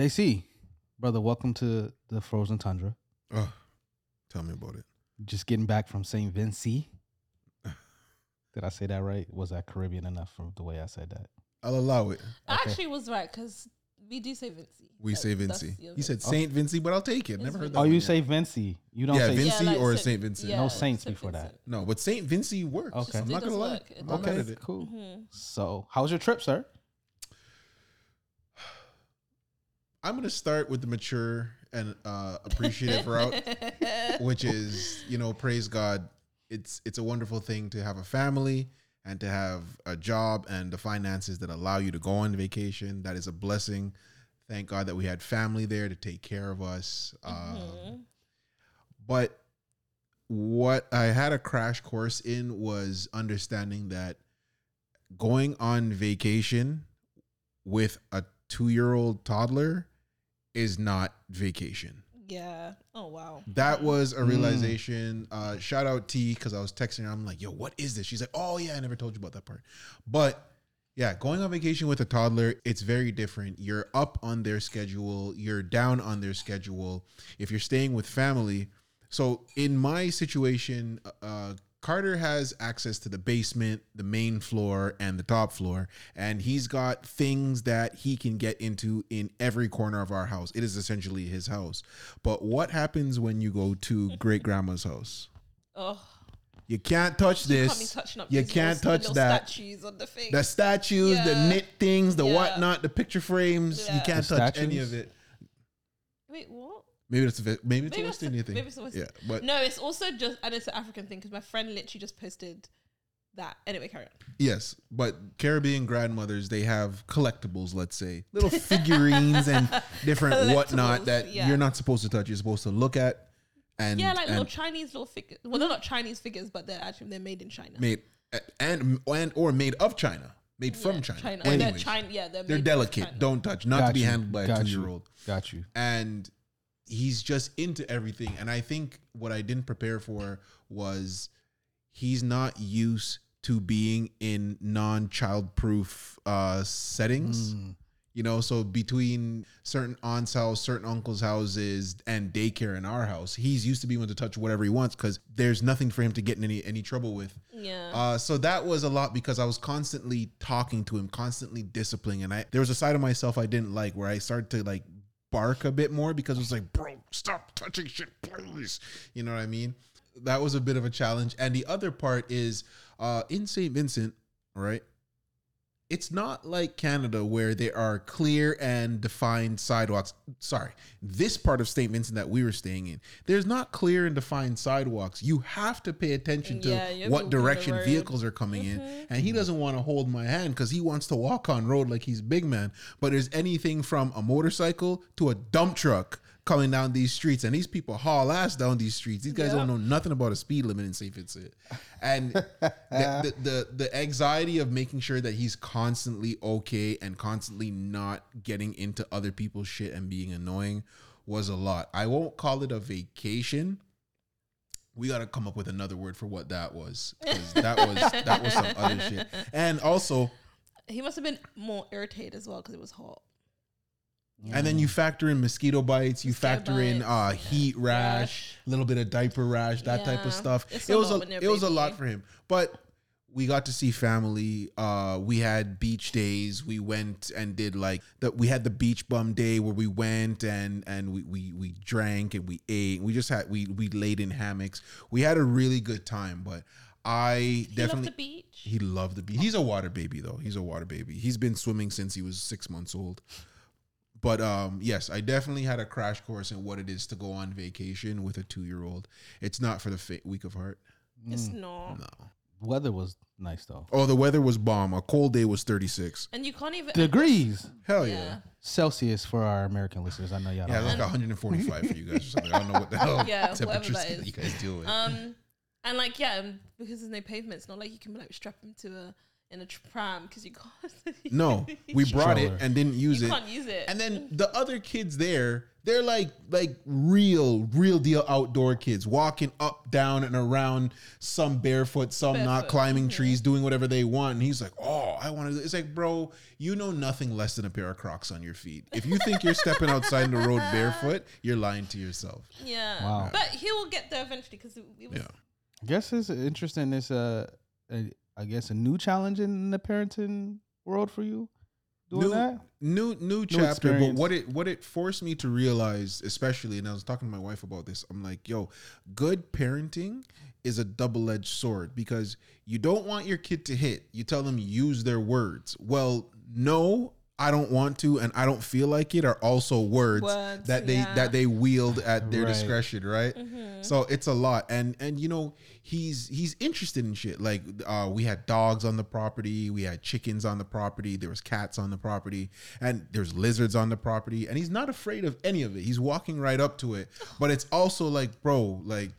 JC, brother, welcome to the frozen tundra. Oh, tell me about it. Just getting back from St. Vinci. Did I say that right? Was that Caribbean enough from the way I said that? I'll allow it. I Okay. actually was right because we do say Vinci. We Like, say that's Vinci. your You said Vinci. Saint Vinci, but I'll take it. Never heard that. Oh, one you yet. say Vinci. You don't Yeah, say Vinci like or Saint- Saint Vincent. No saints Saint before that. No, but Saint Vinci works. Okay. I'm It not does gonna lie. work. It I'm does. mad Okay, at it. cool. So, how was your trip, sir? I'm gonna start with the mature and uh, appreciative route, which is you know praise God. It's it's a wonderful thing to have a family and to have a job and the finances that allow you to go on vacation. That is a blessing. Thank God that we had family there to take care of us. Um, Mhm. but what I had a crash course in was understanding that going on vacation with a two year old toddler is not vacation. Yeah. Oh wow. That Mhm. was a Mm. realization. Uh, shout out T because I was texting her. I'm like, yo, what is this? She's like, oh, yeah, I never told you about that part. But yeah, going on vacation with a toddler, it's very different. You're up on their schedule, you're down on their schedule. If you're staying with family, so in my situation, uh, Carter has access to the basement, the main floor, and the top floor, and he's got things that he can get into in every corner of our house. It is essentially his house. But what happens when you go to great grandma's house? Oh, You can't touch you this. can't be touching up. You can't little, touch little that. Statues on the thing. The statues, the knit things, the Yeah. whatnot, the picture frames. You can't The touch any of it. Wait, what? Maybe it's a maybe it's a Maybe West it's a- Indian thing. maybe it's a West- yeah, but No, it's also just and it's an African thing because my friend literally just posted that. Anyway, carry on. yes, but Caribbean grandmothers they have collectibles. Let's say little figurines and different whatnot that yeah. you're not supposed to touch. You're supposed to look at and yeah, like little Chinese little figures. Well, they're not Chinese figures, but they're actually they're made in China. made and and or made of China, made from Yeah, China. China. Oh, they're China. Yeah, they're, they're delicate. China. Don't touch. Not to be you, handled by a got two you. year old. Got you. and he's just into everything and i think what i didn't prepare for was he's not used to being in non-child-proof uh settings Mm. you know so between certain aunt's house certain uncle's houses and daycare in our house he's used to being able to touch whatever he wants because there's nothing for him to get in any any trouble with Yeah. uh, so that was a lot because I was constantly talking to him, constantly disciplining, and I there was a side of myself I didn't like where I started to like bark a bit more because it was like, bro, stop touching shit, please. You know what I mean? That was a bit of a challenge. And the other part is uh, in St. Vincent, right? It's not like Canada where there are clear and defined sidewalks. Sorry, this part of St. Vincent that we were staying in, there's not clear and defined sidewalks. You have to pay attention to Yeah, you have to what walk on the direction vehicles are coming in. Mm-hmm. And he doesn't want to hold my hand because he wants to walk on road like he's big man. But there's anything from a motorcycle to a dump truck coming down these streets, and these people haul ass down these streets. These guys don't know nothing about a speed limit in St. Vincent, and the, the, the the anxiety of making sure that he's constantly okay and constantly not getting into other people's shit and being annoying was a lot. I won't call it a vacation. We got to come up with another word for what that was because that was that was some other shit. And also, he must have been more irritated as well because it was hot. And then you factor in mosquito bites, you Mosquito factor in bites, uh, heat rash, a little bit of diaper rash, that type Yeah. of stuff. It's it a was lot a when it was a baby. lot for him, but we got to see family. Uh, we had beach days. We went and did like that. We had the beach bum day where we went and and we we we drank and we ate. We just had we we laid in hammocks. We had a really good time, but. I He definitely loved the beach. he loved the beach. He's a water baby though. He's a water baby. He's been swimming since he was six months old. But um, yes, I definitely had a crash course in what it is to go on vacation with a two-year-old. It's not for the fa- weak of heart. It's Mm. not. No. Weather was nice though. Oh, the weather was bomb. A cold day was thirty-six. And you can't even Degrees Hell yeah. Yeah. Celsius for our American listeners. I know y'all. Yeah, don't that's like 145 for you guys or something. I don't know what the hell Yeah, whatever temperatures that that is. you guys deal with. Um, and like yeah, and because there's no pavement, it's not like you can like strap him to a in a tram because you can't. no, we brought it and didn't use you it. can't use it. And then the other kids there, They're like like real, real deal outdoor kids walking up, down, and around. Some barefoot, some not Barefoot, climbing mhm. trees, doing whatever they want. And he's like, "Oh, I want to." Do it's like, bro, you know nothing less than a pair of Crocs on your feet. If you think you're stepping outside in the road barefoot, you're lying to yourself. Yeah. Wow. But he will get there eventually because it was Yeah. I guess it's interesting. It's a, a, I guess a new challenge in the parenting world for you. Doing New- that. new new chapter but what it what it forced me to realize especially and i was talking to my wife about this i'm like yo good parenting is a double-edged sword because you don't want your kid to hit you tell them use their words well no i don't want to and i don't feel like it are also words, Words, that they yeah. that they wield at their Right. discretion right? Mm-hmm. so it's a lot. And and you know he's he's interested in shit. Like uh we had dogs on the property. We had chickens on the property. There was cats on the property. And there's lizards on the property. And he's not afraid of any of it. He's walking right up to it. But it's also like bro like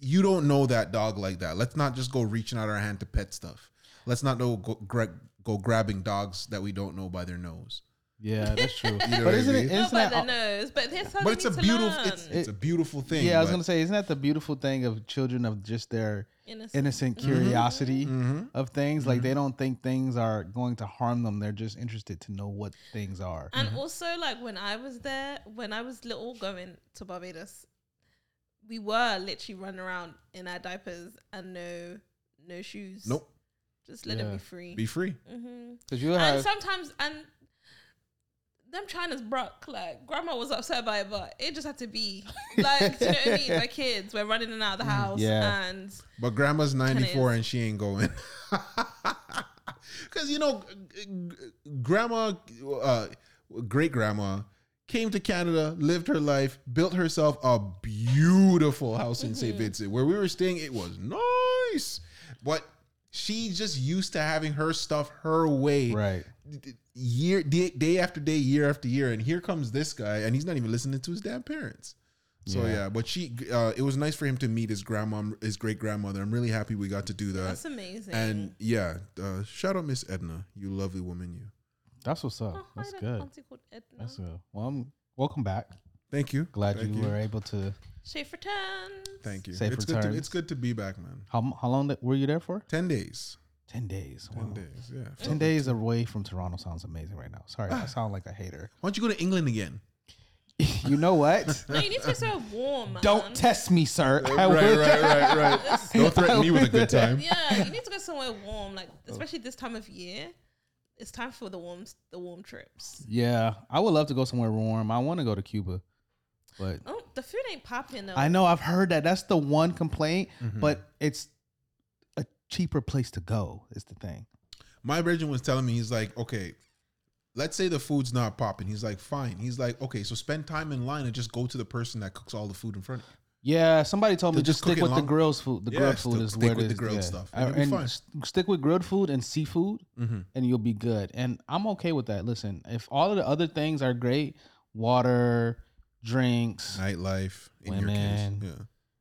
you don't know that dog like that. Let's not just go reaching out our hand to pet stuff. Let's not go go, gra- go grabbing dogs that we don't know by their nose Yeah, that's true. know but isn't it? mean? not Isn't by that? the nose, but that's how but it's a beautiful it's, it's a beautiful thing yeah, I was gonna say, isn't that the beautiful thing of children of just their Innocent. innocent curiosity Mhm. of things? Like mm-hmm. they don't think things are going to harm them. They're just interested to know what things are. And mm-hmm. also, like when I was there, when I was little going to Barbados, we were literally running around in our diapers and no, no shoes. nope Just let it Yeah. be free. be free Mm-hmm. Because you And have sometimes, and them China's broke. Like grandma was upset by it, but it just had to be. Like, do you know what I mean? My kids were running in and out of the house, Yeah. and But grandma's 94 and she ain't going. Because, you know, g- g- grandma, uh, great grandma came to Canada, lived her life, built herself a beautiful house in St. Vincent. Where we were staying, it was nice. But she's just used to having her stuff her way right. year day, day after day, year after year, and here comes this guy, and he's not even listening to his damn parents. So Yeah. yeah, but she, uh, it was nice for him to meet his grandma, his great grandmother. I'm really happy we got to do that. that's amazing. And yeah, uh, shout out Miss Edna, you lovely woman, you. That's what's up. Oh, That's good. Edna. That's good. Well, I'm, welcome back. Thank you. Glad Thank you, were able to. Safe returns. Thank you. Safe it's good. To, it's good to be back, man. How how long that, were you there for? Ten days. Ten days. Ten days. Yeah. Ten days away from Toronto sounds amazing right now. Sorry, I ah. sound like a hater. Why don't you go to England again? you know what? No, you need to go somewhere warm. Man. Don't test me, sir. I right, right, right, right. Don't threaten me with a good time. Yeah, you need to go somewhere warm, like oh. especially this time of year. It's time for the warm, the warm trips. Yeah, I would love to go somewhere warm. I want to go to Cuba, but Oh, the food ain't popping though. I know I've heard that. That's the one complaint, Mhm. but it's a cheaper place to go. Is the thing. My virgin was telling me, he's like, okay, let's say the food's not popping. He's like, fine. He's like, okay, so spend time in line and just go to the person that cooks all the food in front of you. Yeah, somebody told me To just just stick it with the grilled food. The Yeah, grilled food is stick where it with the grilled yeah. stuff, Uh, and you'll fine. stick with grilled food and seafood, Mm-hmm. and you'll be good. And I'm okay with that. Listen, if all of the other things are great, water, drinks, Nightlife, in Women. your case.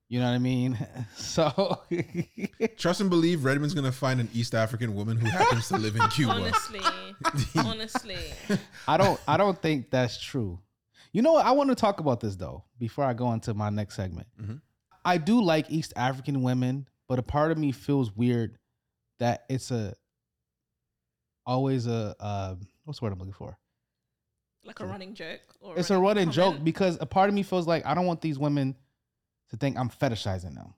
you know what I mean. So Trust and believe Redmond's going to find an East African woman who happens to live in Cuba. honestly, honestly, I don't I don't think that's true. You know what? I want to talk about this though before I go into my next segment. Mhm. I do like East African women, but a part of me feels weird that it's a always a uh, what's the word I'm looking for? Like a running joke. Or It's a running joke because a part of me feels like I don't want these women to think I'm fetishizing them.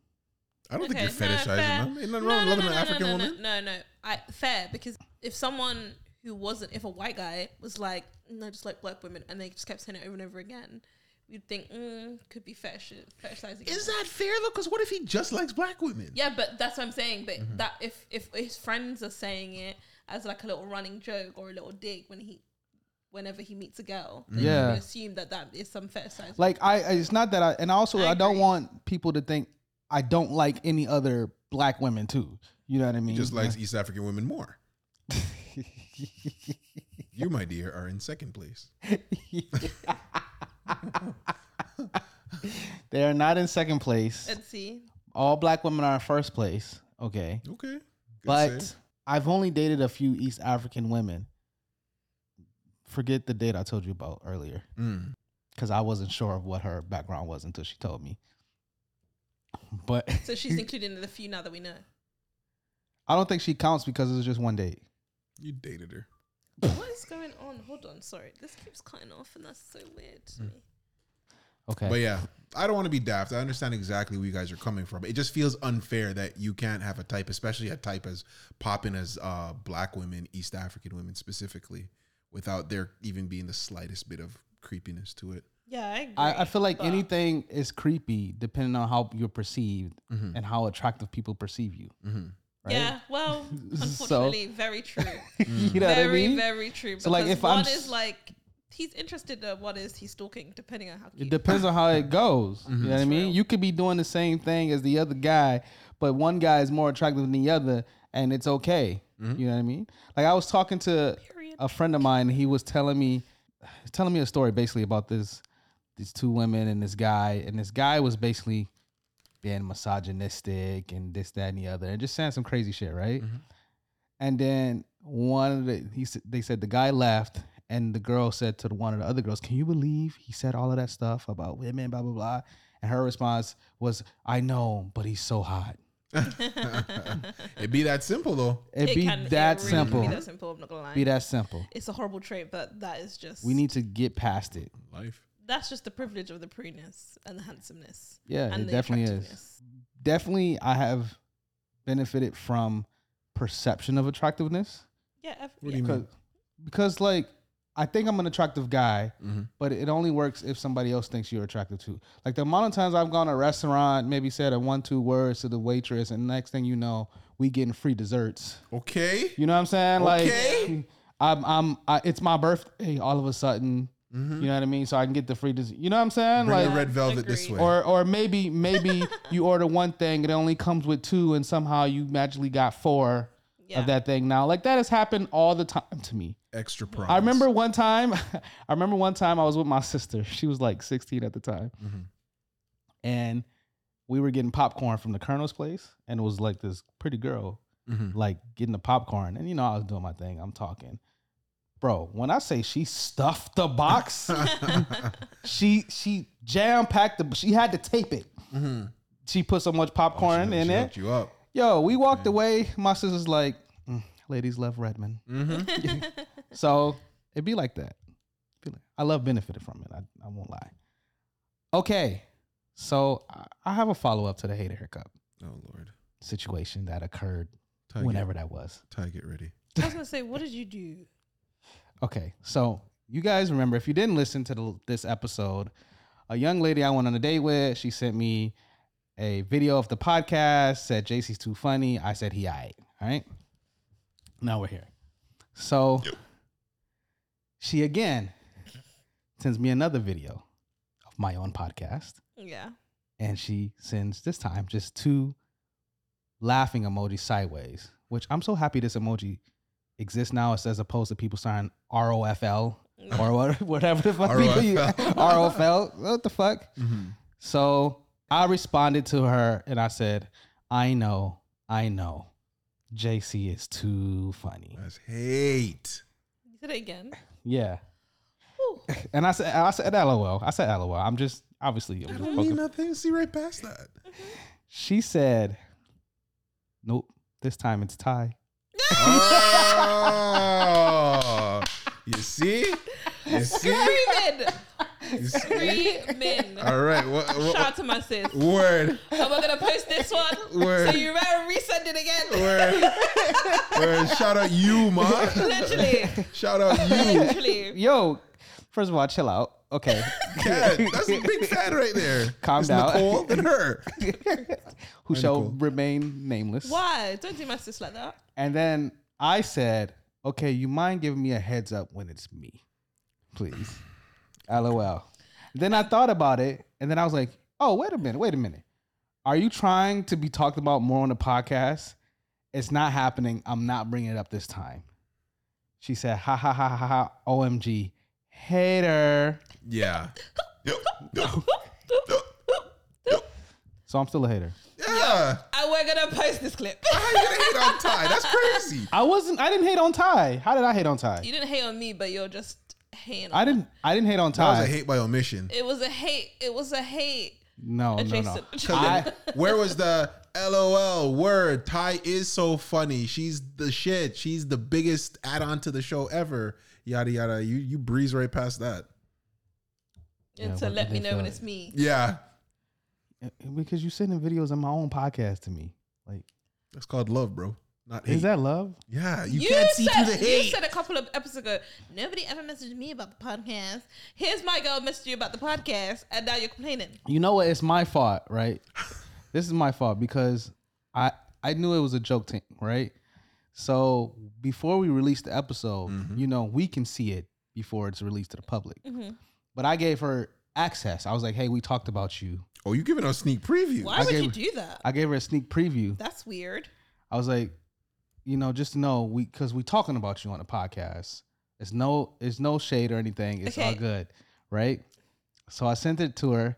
I don't Okay, think you're no, fetishizing fair. them. Ain't nothing No, wrong no, with loving no, an African no, woman. No, no, I fair because if someone who wasn't, if a white guy was like, no, just like black women, and they just kept saying it over and over again, you'd think, mm, could be fetish, fetishizing. Is them. that fair though? Because what if he just likes black women? Yeah, but that's what I'm saying. But Mm-hmm. that if if his friends are saying it as like a little running joke or a little dig when he, whenever he meets a girl, then Yeah. you assume that that is some fetishizing. Like I, it's not that I, and also I I, don't agree. want people to think I don't like any other black women too. You know what I mean? He just likes East African women more. You, my dear, are in second place. they are not in second place. Let's see. All black women are in first place. Okay. Okay. Good but save. I've only dated a few East African women. Forget the date I told you about earlier. Mm. because I wasn't sure of what her background was until she told me. But So she's included in the few now that we know. I don't think she counts because it was just one date. You dated her. What is going on? Hold on, sorry. This keeps cutting off, and that's so weird to me. Okay. But yeah, I don't want to be daft. I understand exactly where you guys are coming from. It just feels unfair that you can't have a type, especially a type as popping as uh, black women, East African women specifically, without there even being the slightest bit of creepiness to it. Yeah, I agree. I, I feel like but- anything is creepy depending on how you're perceived Mhm. and how attractive people perceive you. Mm-hmm. Right? Yeah, well, So- unfortunately, very true. you know what I very, mean? very true. So, like, because if I'm one is like he's interested, in what is is he's stalking, depending on how It depends on how it goes. You know what I mean? real. You could be doing the same thing as the other guy, but one guy is more attractive than the other, and it's okay. You know what I mean? Like I was talking to Period. A friend of mine. He was telling me, telling me a story basically about this, these two women and this guy, and this guy was basically being misogynistic and this, that, and the other, and just saying some crazy shit, right? Mm-hmm. And then one of the he said they said the guy left, and the girl said to the one of the other girls, "Can you believe he said all of that stuff about women, blah blah blah?" And her response was, "I know, but he's so hot." It'd be that simple though. It, be can- that really simple. Be that simple. I'm not gonna lie. Be that simple. it's a horrible trait, but that is just. We need to get past it. Life. That's just the privilege of the prettiness and the handsomeness. Yeah, and it the definitely is. Definitely, I have benefited from perception of attractiveness Yeah. I've- What do you mean? because like I think I'm an attractive guy, Mhm. but it only works if somebody else thinks you're attractive too. Like the amount of times I've gone to a restaurant, maybe said a one two words to the waitress, and next thing you know, we getting free desserts. Okay. You know what I'm saying? Okay. Like I'm I'm I, it's my birthday all of a sudden. You know what I mean? So I can get the free dessert. You know what I'm saying? Bring like the red velvet this way. or or maybe maybe you order one thing it only comes with two and somehow you magically got four Yeah. of that thing now like that has happened all the time to me Extra prawns. i remember one time i remember one time i was with my sister she was like 16 at the time Mhm. and we were getting popcorn from the colonel's place and it was like this pretty girl Mhm. like getting the popcorn and you know i was doing my thing i'm talking bro when i say she stuffed the box she she jam packed the she had to tape it Mhm. she put so much popcorn She- in she it you up. Yo we walked away. My sister's like "Mm, ladies love redmond. Mm-hmm. so it'd be like that. Be like- i love benefited from it. I, I won't lie. Okay. So I- i have a follow-up to the hater haircut Oh Lord. situation that occurred Ty, whenever that was. Get, Ty, get ready. I was gonna say, what did you do? Okay, so you guys remember if you didn't listen to the, this episode, a young lady I went on a date with, she sent me a video of the podcast, said JC's too funny. I said he aight. All right. Now we're here. So she again sends me another video of my own podcast, Yeah. and she sends this time just two laughing emojis sideways, which I'm so happy this emoji exists now as opposed to people saying ROFL or whatever the fuck people use. ROFL. ROFL. What the fuck? Mm-hmm. So I responded to her and I said, I know, I know. JC is too funny. That's hate. You said it again. Yeah. Whew. And I said I said LOL. I said LOL. I'm just obviously I'm I don't mean nothing. See right past that. She said, Nope, this time it's Ty. Oh, you see? You see? Screaming. You see? Screaming. All right. What, what, Shout out to my sis. word. Am I gonna post this one? Word. So you better resend it again. Word. Word. Shout out you, ma. Literally. Shout out you. Literally. Yo, first of all, chill out. Okay. Yeah, that's a big fan right there. Calm It's down. Nicole and her. Who Hi, shall Nicole. remain nameless. Why? Don't do my sis like that. And then I said, okay, you mind giving me a heads up when it's me? Please. LOL. Then I thought about it and then I was like, oh, wait a minute, wait a minute. Are you trying to be talked about more on the podcast? It's not happening. I'm not bringing it up this time. She said, ha ha ha ha ha, OMG, hater. Yeah. So I'm still a hater. Yeah. And we're gonna post this clip. How you gonna hate on Ty? That's crazy. I wasn't, I didn't hate on Ty. How did I hate on Ty? You didn't hate on me, but you're just hating. I didn't. I didn't hate on That was Ty. a hate by omission. It was a hate. It was a hate. no, no, no. Adjacent. I, Where was the LOL word? Ty is so funny. She's the shit. She's the biggest add-on to the show ever. Yada yada. You you breeze right past that. And Yeah, to but let me they know when feel it's me. Yeah. because you sending videos on my own podcast to me. Like, That's called love, bro. Not hate. is that love? yeah, you, can't see said, through the hate. You said a couple of episodes ago, nobody ever messaged me about the podcast. Here's my girl messaged you about the podcast, and now you're complaining. You know what? It's my fault, right? this is my fault because I I knew it was a joke thing, right? So before we release the episode, Mm-hmm. you know, we can see it before it's released to the public. Mhm. But I gave her access. I was like, "Hey, we talked about you." oh, you giving her a sneak preview? Why I would gave- you do that? I gave her a sneak preview. That's weird. I was like, you know, just to know we because we talking about you on the podcast. It's no, it's no shade or anything. It's all good, right? So I sent it to her,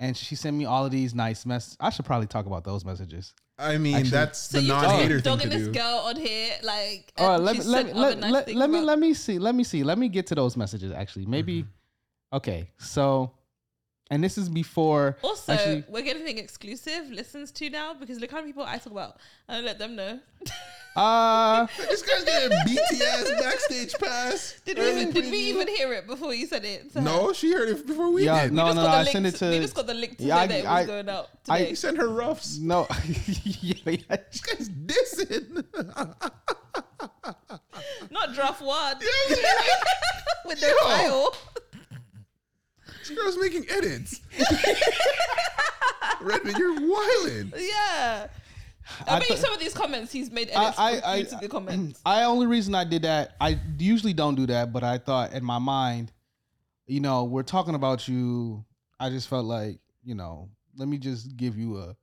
and she sent me all of these nice messages. I should probably talk about those messages. I mean, Actually- that's So the you non-hater just thing dogging to this do. girl on here, like, All right, let me let, me- let, nice let, things let me about- let me see. Let me see. Let me get to those messages. Actually, maybe. Mm-hmm. Okay, so, and this is before. Also, actually, we're getting exclusive listens to now because look how many people I talk about. I don't let them know. uh, This guy's getting BTS backstage pass. Did we even did we even hear it before you said it? to her? No, she heard it before we Yeah, did. no, We just no, got no. the I link sent it to- We just got the link to Yeah, say that I- it was I- going out I- today. You sent her roughs. No, yeah, yeah. This guy's dissing. Not draft one Yeah, with the Yo. file. This girl's making edits. Redmond, you're wilding. Yeah. I, I mean, th- some of these comments he's made edits I, for I, you to the comments. I only reason I did that. I usually don't do that, but I thought in my mind, you know, we're talking about you. I just felt like, you know, let me just give you a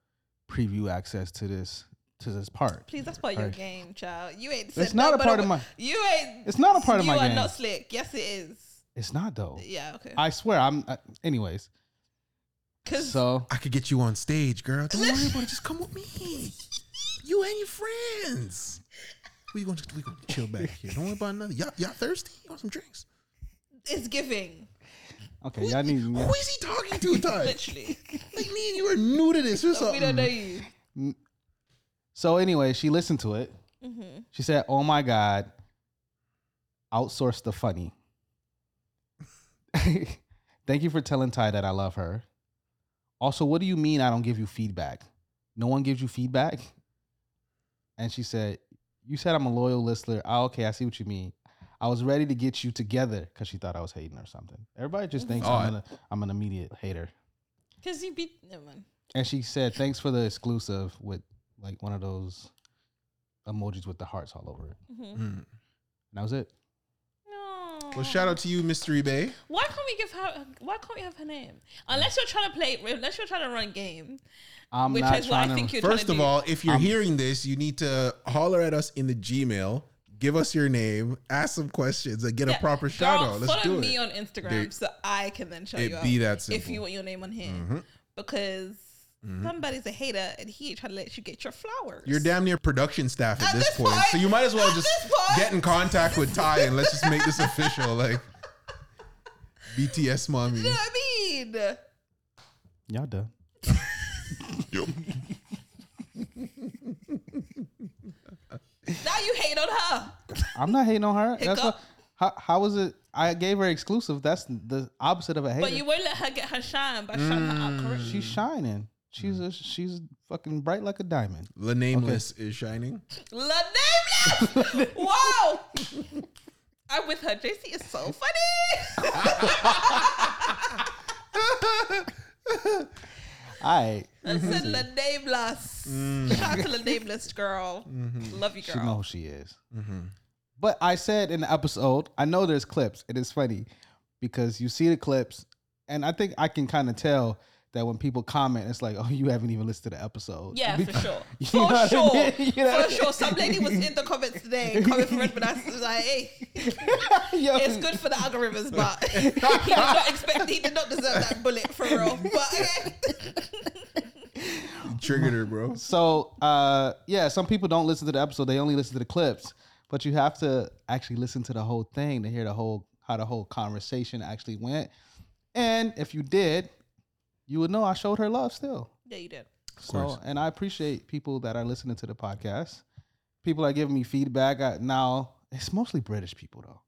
preview access to this to this part. Please, that's part of your Alright. game, child. You ain't. It's not a part of my. You ain't. It's not a part of my game. you my are game. not slick. Yes, it is. It's not though. Yeah. Okay. I swear, I'm. Uh, anyways, Because so I could get you on stage, girl. Don't worry about it. Just come with me. You and your friends. We gonna we gonna chill back here. Don't worry about nothing. Y'all, y'all thirsty? You want some drinks? it's giving. okay, y'all need. Who is he talking to, Ty? Literally. like me and you are new to this or we something. don't know you. So anyway, she listened to it. Mm-hmm. She said, "Oh my god, outsource the funny." Thank you for telling Ty that I love her. Also, what do you mean I don't give you feedback? No one gives you feedback? And she said, "You said I'm a loyal listener. Oh, okay, I see what you mean. I was ready to get you together because she thought I was hating or something. Everybody just thinks Oh, I'm, an, I'm an immediate hater." Because you beat. no one. And she said, "Thanks for the exclusive with like one of those emojis with the hearts all over it." Mm-hmm. Hmm. And that was it. No. Well, shout out to you, Mystery Bay. Why can't we give her? Why can't we have her name? Unless you're trying to play. Unless you're trying to run game, I'm which not is what I think to. you're First trying of to do. all, if you're Um, hearing this, you need to holler at us in the Gmail, give us your name, ask some questions, and get a proper girl, shout out. Let's follow do me it. on Instagram There- so I can then shout it you out be that simple. if you want your name on here Mhm. because Mm-hmm. somebody's a hater and he ain't trying to let you get your flowers. You're damn near production staff at, At this, this point, point- so you might as well just get in contact with Ty and let's just make this official. Like BTS mommy. You know what I mean? Y'all done. Now you hate on her. I'm not hating on her. That's what, how, how was it? I gave her exclusive. That's the opposite of a hater. But you won't let her get her shine by shutting her out mm. correctly. she's shining. She's mm. a, she's fucking bright like a diamond. The nameless is shining. La nameless. Whoa! I'm with her. JC is so funny. All right. I said La Nameless. Mm. Shout out to La Nameless, girl. Mm-hmm. Love you, girl. She girl. know who she is. Mm-hmm. But I said in the episode, I know there's clips. It is funny because you see the clips, and I think I can kind of tell that when people comment, it's like, "Oh, you haven't even listened to the episode." Yeah, Be- for sure. You For know what I sure. mean? You know For sure. Some lady was in the comments today coming from Redmond. I was like, hey, Yo, it's good for the algorithms, but he did not expect, he did not deserve that bullet for real. But okay. Triggered her, bro. So, uh, yeah, some people don't listen to the episode; they only listen to the clips. But you have to actually listen to the whole thing to hear the whole how the whole conversation actually went. And if you did, you would know I showed her love still. Yeah, you did. So, course. and I appreciate people that are listening to the podcast. People are giving me feedback. I, now it's mostly British people though.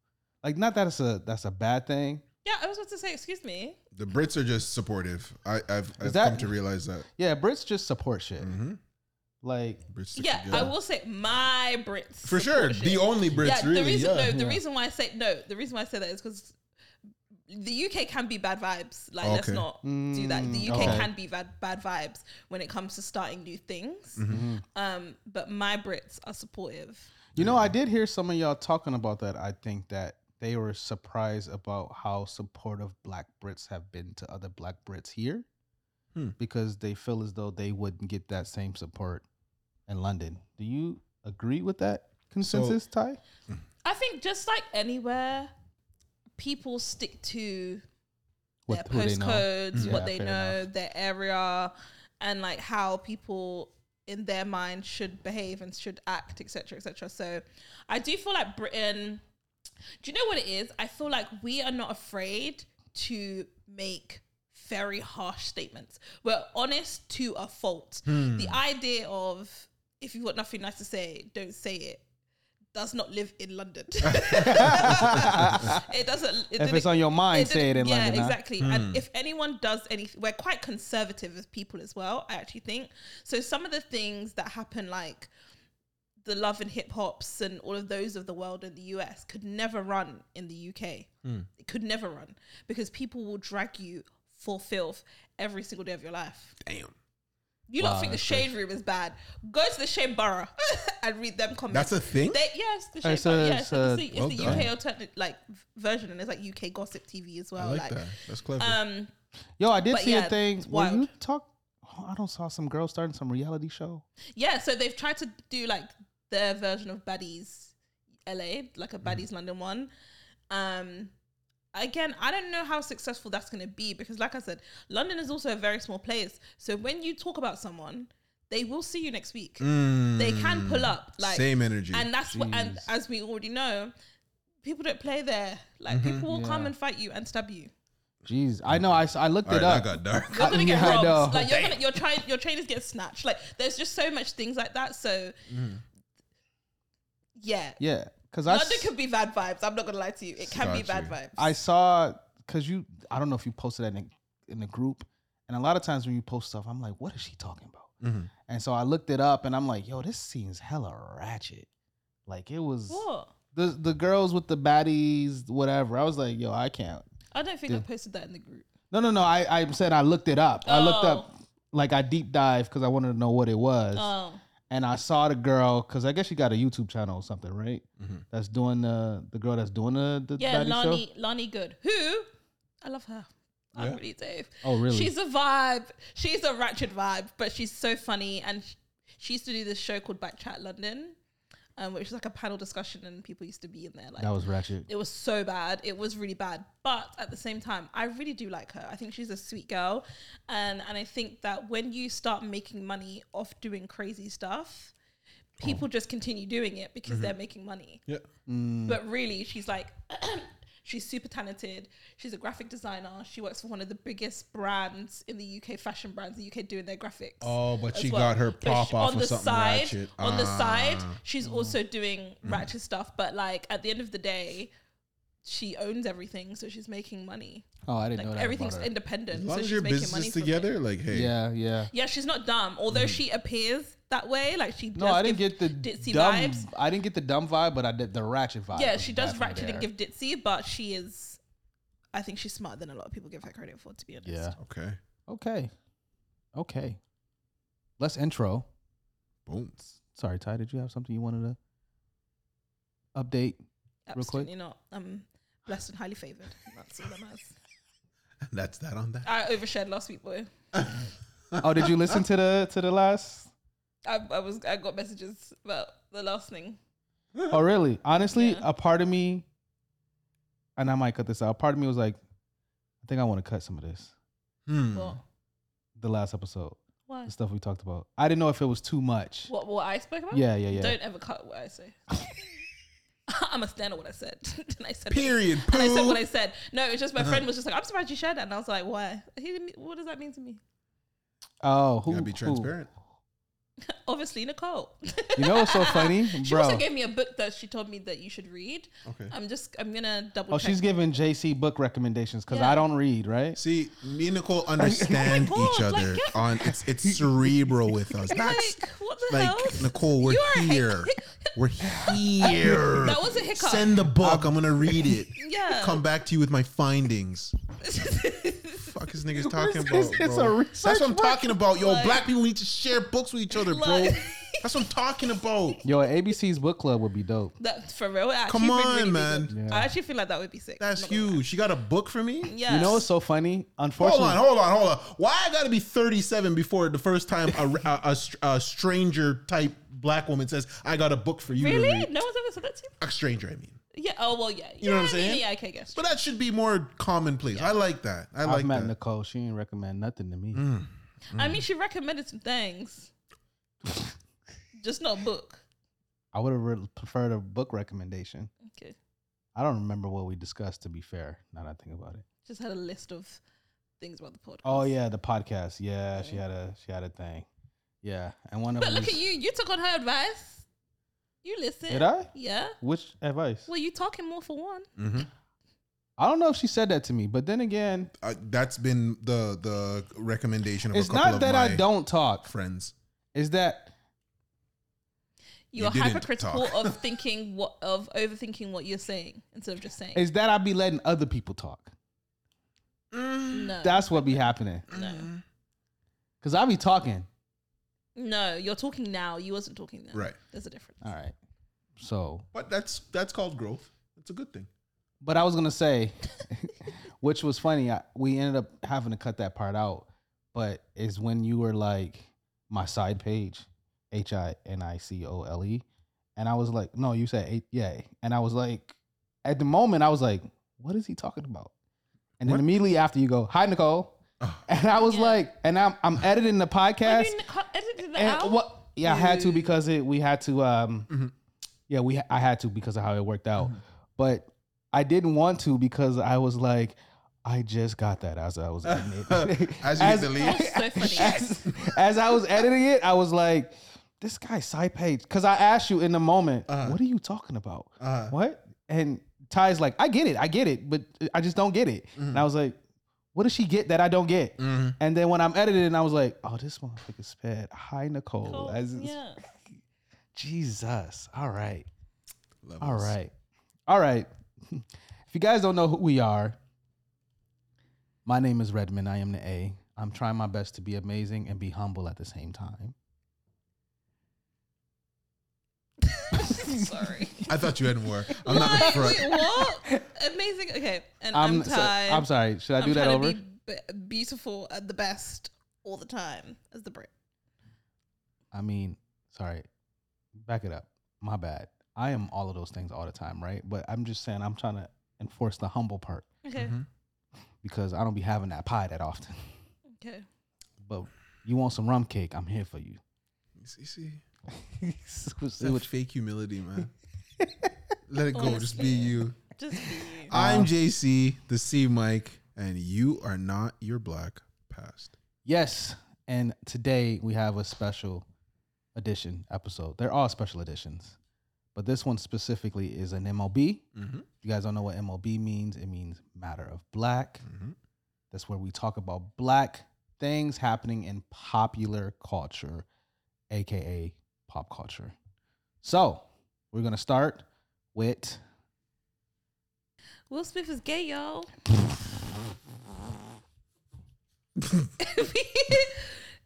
Like, not that it's a that's a bad thing. Yeah, I was about to say, excuse me. The Brits are just supportive. I, I've, I've that- come to realize that. Yeah, Brits just support shit. Mm-hmm. Like, Brits Yeah, together. I will say my Brits For sure, support the only Brits, yeah, really. the reason yeah. no, the Yeah. reason why I say no, the reason why I say that is because the UK can be bad vibes. Like let's Okay. not do that. The Mm, UK okay. can be bad bad vibes when it comes to starting new things. Mm-hmm. Um, but my Brits are supportive. you know, I did hear some of y'all talking about that. I think that they were surprised about how supportive Black Brits have been to other Black Brits here, Hmm. because they feel as though they wouldn't get that same support in London. Do you agree with that consensus, Ty? I think just like anywhere, people stick to What- their they postcodes, Yeah, what they know, enough. their area, and like how people in their mind should behave and should act, etc., etc. So, I do feel like Britain. Do you know what it is? I feel like we are not afraid to make very harsh statements. We're honest to a fault. Hmm. The idea of if you've got nothing nice to say, don't say it. Does not live in London. it doesn't. It If it's on your mind, it say it in yeah, London. huh? exactly. And hmm. if anyone does anything, we're quite conservative as people as well. I actually think so. Some of the things that happen, like the love and hip hops and all of those of the world in the US, could never run in the UK. Hmm. It could never run because people will drag you for filth every single day of your life. Damn. You Wow, don't think the that's shade room is bad? Go to the shade borough and read them comments. That's a thing? They, yes, the Oh, shade so borough. it's, Yes, it's, the, it's well the done. UK alternate like version, and it's like UK gossip TV as well. I like, that. That's clever. Um, Yo, I did see yeah, a thing it's where you talk. oh, I don't saw some girl starting some reality show. yeah, so they've tried to do like their version of Baddies LA, like a Mm. Baddies London one. Um, again, I don't know how successful that's going to be because, like I said, London is also a very small place. So when you talk about someone, they will see you next week. They can pull up like Mm. Same energy. and that's what and as we already know people don't play there like people will come and fight you and stab you Jeez, I know. I, I looked All it right, up. that got dark. you're gonna get yeah, I know. robbed like you're gonna your train your trainers get snatched like there's just so much things like that so yeah Yeah, because I, London s- could be bad vibes I'm not gonna lie to you it can be Got bad vibes I saw because you. I don't know if you posted that in in the group, and a lot of times when you post stuff, I'm like, what is she talking about? Mhm. And so I looked it up, and I'm like, yo, this seems hella ratchet. Like it was what the the girls with the baddies, whatever. I was like, yo, I can't. I don't think I posted that in the group No, no, no. I, I said I looked it up. I looked Oh. up like I deep dive because I wanted to know what it was. oh and I saw the girl because I guess she got a YouTube channel or something, right? Mm-hmm. That's doing the the girl that's doing the the yeah baddie Lani show. Lani Good who I love her I Yeah. really do Oh, really? She's a vibe. She's a ratchet vibe, but she's so funny. And sh- she used to do this show called Back Chat London, um, which is like a panel discussion, and people used to be in there. Like that was ratchet. it was so bad. It was really bad. But at the same time, I really do like her. I think she's a sweet girl, and and I think that when you start making money off doing crazy stuff. People just continue doing it because they're making money. Yeah. But really, she's like, she's super talented. She's a graphic designer. She works for one of the biggest brands in the UK, fashion brands in the UK, doing their graphics. Oh, but she well. got her But pop she- off on the something side. ratchet. On the side, Ah. she's mm. also doing mm. ratchet stuff. But like at the end of the day, she owns everything, so she's making money. Oh, I didn't Like know that. everything's about her. independent. As long so as she's your making business money is from it. together, like, hey, Yeah, yeah. Yeah, she's not dumb. Although mm. she appears that way, like she. No, does I didn't give get the ditzy dumb. vibes. I didn't get the dumb vibe, but I did the ratchet vibe. Yeah, she does definitely ratchet and there. give ditzy, but she is. I think she's smarter than a lot of people give her credit for. To be honest. Yeah. okay, Okay. Okay. Let's intro. boom. Sorry, Ty. Did you have something you wanted to update? quick. Absolutely not. I'm blessed and highly favored. That's all that matters. That's that on that. I overshared last week, boy. oh, did you listen to the to the last? I, I was I got messages about the last thing. Oh, really? Honestly, Yeah. a part of me, and I might cut this out. A part of me was like, I think I want to cut some of this. Hmm. What? The last episode, Why? the stuff we talked about. I didn't know if it was too much. What? What I spoke about? Yeah, yeah, yeah. Don't ever cut what I say. I must stand on what I said. and I said Period. And I said what I said. No, it's just my friend was just like, I'm surprised you shared that. And I was like, why? He didn't, what does that mean to me? Oh, who? You gotta be who? Transparent. Obviously, Nicole. You know what's so funny, she bro? also gave me a book that she told me that you should read. Okay. I'm just, I'm gonna double Oh, she's giving JC book recommendations because Yeah. I don't read, right? See, me and Nicole understand Oh my each God, like, other get- on it's it's cerebral with us. That's like, what the like hell? Nicole, we're You are a hic- here. We're here. That was a hiccup. Send the book. I'm gonna read it. Yeah. Come back to you with my findings. Fuck is niggas talking about, It's- it's a research That's what I'm book. talking about. Yo, Like- black people need to share books with each other, bro. Like- That's what I'm talking about. Yo, ABC's book club would be dope. that for real. it actually Come on, really man. Yeah. I actually feel like that would be sick. That's I'm not gonna lie. huge. She got a book for me. Yeah. You know what's so funny? Unfortunately, Hold Unfortunately, on, hold on, hold on. Why I gotta be 37 before the first time a, a, a a stranger type black woman says, I got a book for you to Really? read? No one's ever said that to you? A stranger, I mean. Yeah. Oh well, yeah. You know what I'm Yeah, I mean, saying? Yeah. Okay. Guess. But that should be more commonplace. I like that. I I've like met that. Nicole. She didn't recommend nothing to me. Mm. Mm. I mean, she recommended some things. Just not book. I would have re- preferred a book recommendation. Okay. I don't remember what we discussed. To be fair, now that I think about it. Just had a list of things about the podcast. Oh yeah, the podcast. Yeah, she had a she had a thing. Yeah, and one of But look was- at you. You took on her advice. You listen. Did I? Yeah. Which advice? Well, you talking more for one. Mhm. I don't know if she said that to me, but then again, Uh, that's been the the recommendation of it's a couple not of that my I don't talk. friends. Is that You're didn't hypercritical talk. of thinking what of overthinking what you're saying instead of just saying. is that I'd be letting other people talk? no. That's what be happening. no. Cause I be talking. No, you're talking now. You wasn't talking then. Right. There's a difference. All right. So, But that's that's called growth. It's a good thing. but I was gonna say, which was funny. I, we ended up having to cut that part out. But is when you were like my side page, H I N I C O L E, and I was like, no, you said eight, yeah, and I was like, at the moment, I was like, what is he talking about? And then What? immediately after you go, hi Nicole, Oh. and I was Yeah. like, and I'm I'm editing the podcast. you n- edited that And out? what? Yeah, I had to because it. We had to. Um, Mhm. yeah, we. I had to because of how it worked out, Mhm. but I didn't want to because I was like, I just got that as I was editing it. As you hit the lead. That's so funny. as, as I was editing it, I was like, this guy's side page. Because I asked you in the moment, Uh-huh. what are you talking about? Uh, What? And Ty's like, I get it, I get it, but I just don't get it. And I was like, what does she get that I don't get? mhm. And then when I'm editing, I was like, oh, this motherfucker sped. Hi, Nicole. Cool. As yeah. Jesus. All right. Levels. All right. All right. If you guys don't know who we are, my name is Redmond. I am the A. I'm trying my best to be amazing and be humble at the same time. Sorry. I thought you had more. I'm not Why? gonna front. Wait, what? Amazing. Okay. And I'm, I'm, so- tired. I'm sorry. Should I I'm do that trying over? To be be- beautiful at the best all the time as the Brit. I mean, sorry. Back it up. My bad. I am all of those things all the time, right? But I'm just saying I'm trying to enforce the humble part Okay. Mhm. because I don't be having that pie that often. Okay. But you want some rum cake? I'm here for you. You see, see, See it's what- that fake humility, man. Let it go. Just be Honestly. you. Just be you. I'm JC, the C Mike, and you are not your black past. Yes, and today we have a special edition episode. They're all special editions, but this one specifically is an MOB. Mm-hmm. You guys don't know what MOB means, it means matter of black. Mm-hmm. That's where we talk about black things happening in popular culture, aka pop culture. So we're gonna start with Will Smith is gay, y'all.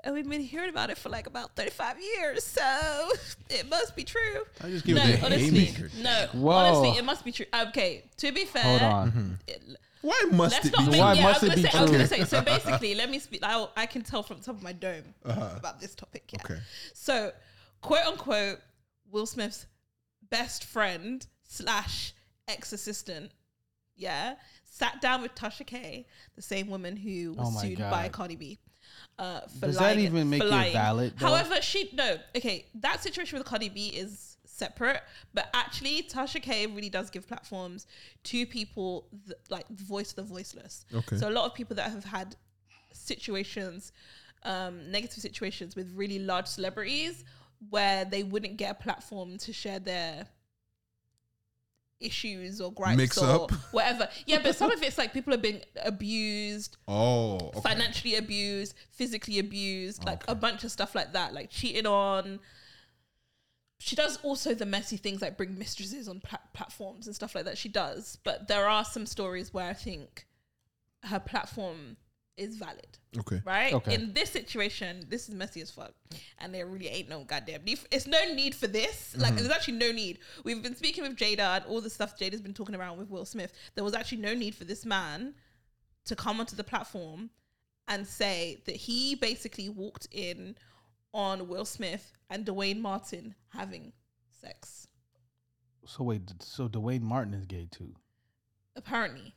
and we've been hearing about it for like about 35 years, so it must be true. I just give No, it the honestly, haymaker. no, Whoa. honestly, it must be true. Okay, to be fair, hold on. Mm-hmm. it- Why must let's it not be? make. Why yeah, must I was it gonna be say. I was gonna true? say. So basically, let me speak. I, I can tell from the top of my dome Uh-huh. about this topic. Yeah. Okay. So, quote unquote, Will Smith's best friend slash ex assistant, yeah, sat down with Tasha K, the same woman who was Oh my sued by God. Cardi B. Uh, for Does that lying, even make for it valid, though? However, she no okay. That situation with Cardi B is separate. But actually, Tasha K really does give platforms to people th- like the voice of the voiceless. Okay. So a lot of people that have had situations, um, negative situations with really large celebrities where they wouldn't get a platform to share their issues or gripes Mix or up. whatever. Yeah, but some of it's like people have been abused, Oh, okay. financially abused, physically abused, like Okay. a bunch of stuff like that, like cheating on. She does also the messy things like bring mistresses on pla- platforms and stuff like that. She does, but there are some stories where I think her platform is valid, Okay. right? Okay. In this situation, this is messy as fuck, and there really ain't no goddamn need. For, it's no need for this. Like, mm-hmm. there's actually no need. We've been speaking with Jada and all the stuff Jada's been talking around with Will Smith. There was actually no need for this man to come onto the platform and say that he basically walked in on Will Smith and Duane Martin having sex. So wait, so Duane Martin is gay too. Apparently,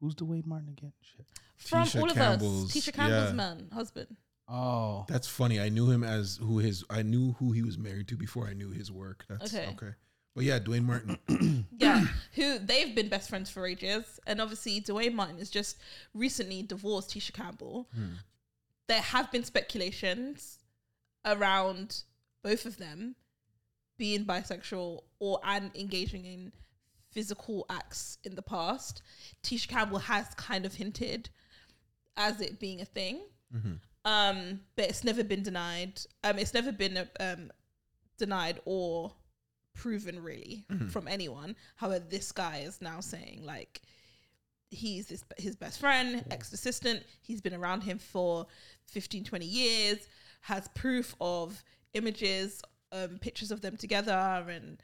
Who's Duane Martin again? Shit. From Tisha all of Campbell's- us, Tisha Campbell's yeah. man, husband. Oh, That's funny. I knew him as who his. I knew who he was married to before I knew his work. That's Okay. okay. But yeah, Duane Martin. yeah, who they've been best friends for ages, and obviously Duane Martin has just recently divorced Tisha Campbell. Hmm. There have been speculations around both of them being bisexual or and engaging in physical acts in the past. Tisha Campbell has kind of hinted as it being a thing, um, but it's never been denied. Um, it's never been um, denied or proven really from anyone. However, this guy is now saying like he's this, his best friend, ex assistant. He's been around him for 15, 20 years, has proof of images, um, pictures of them together and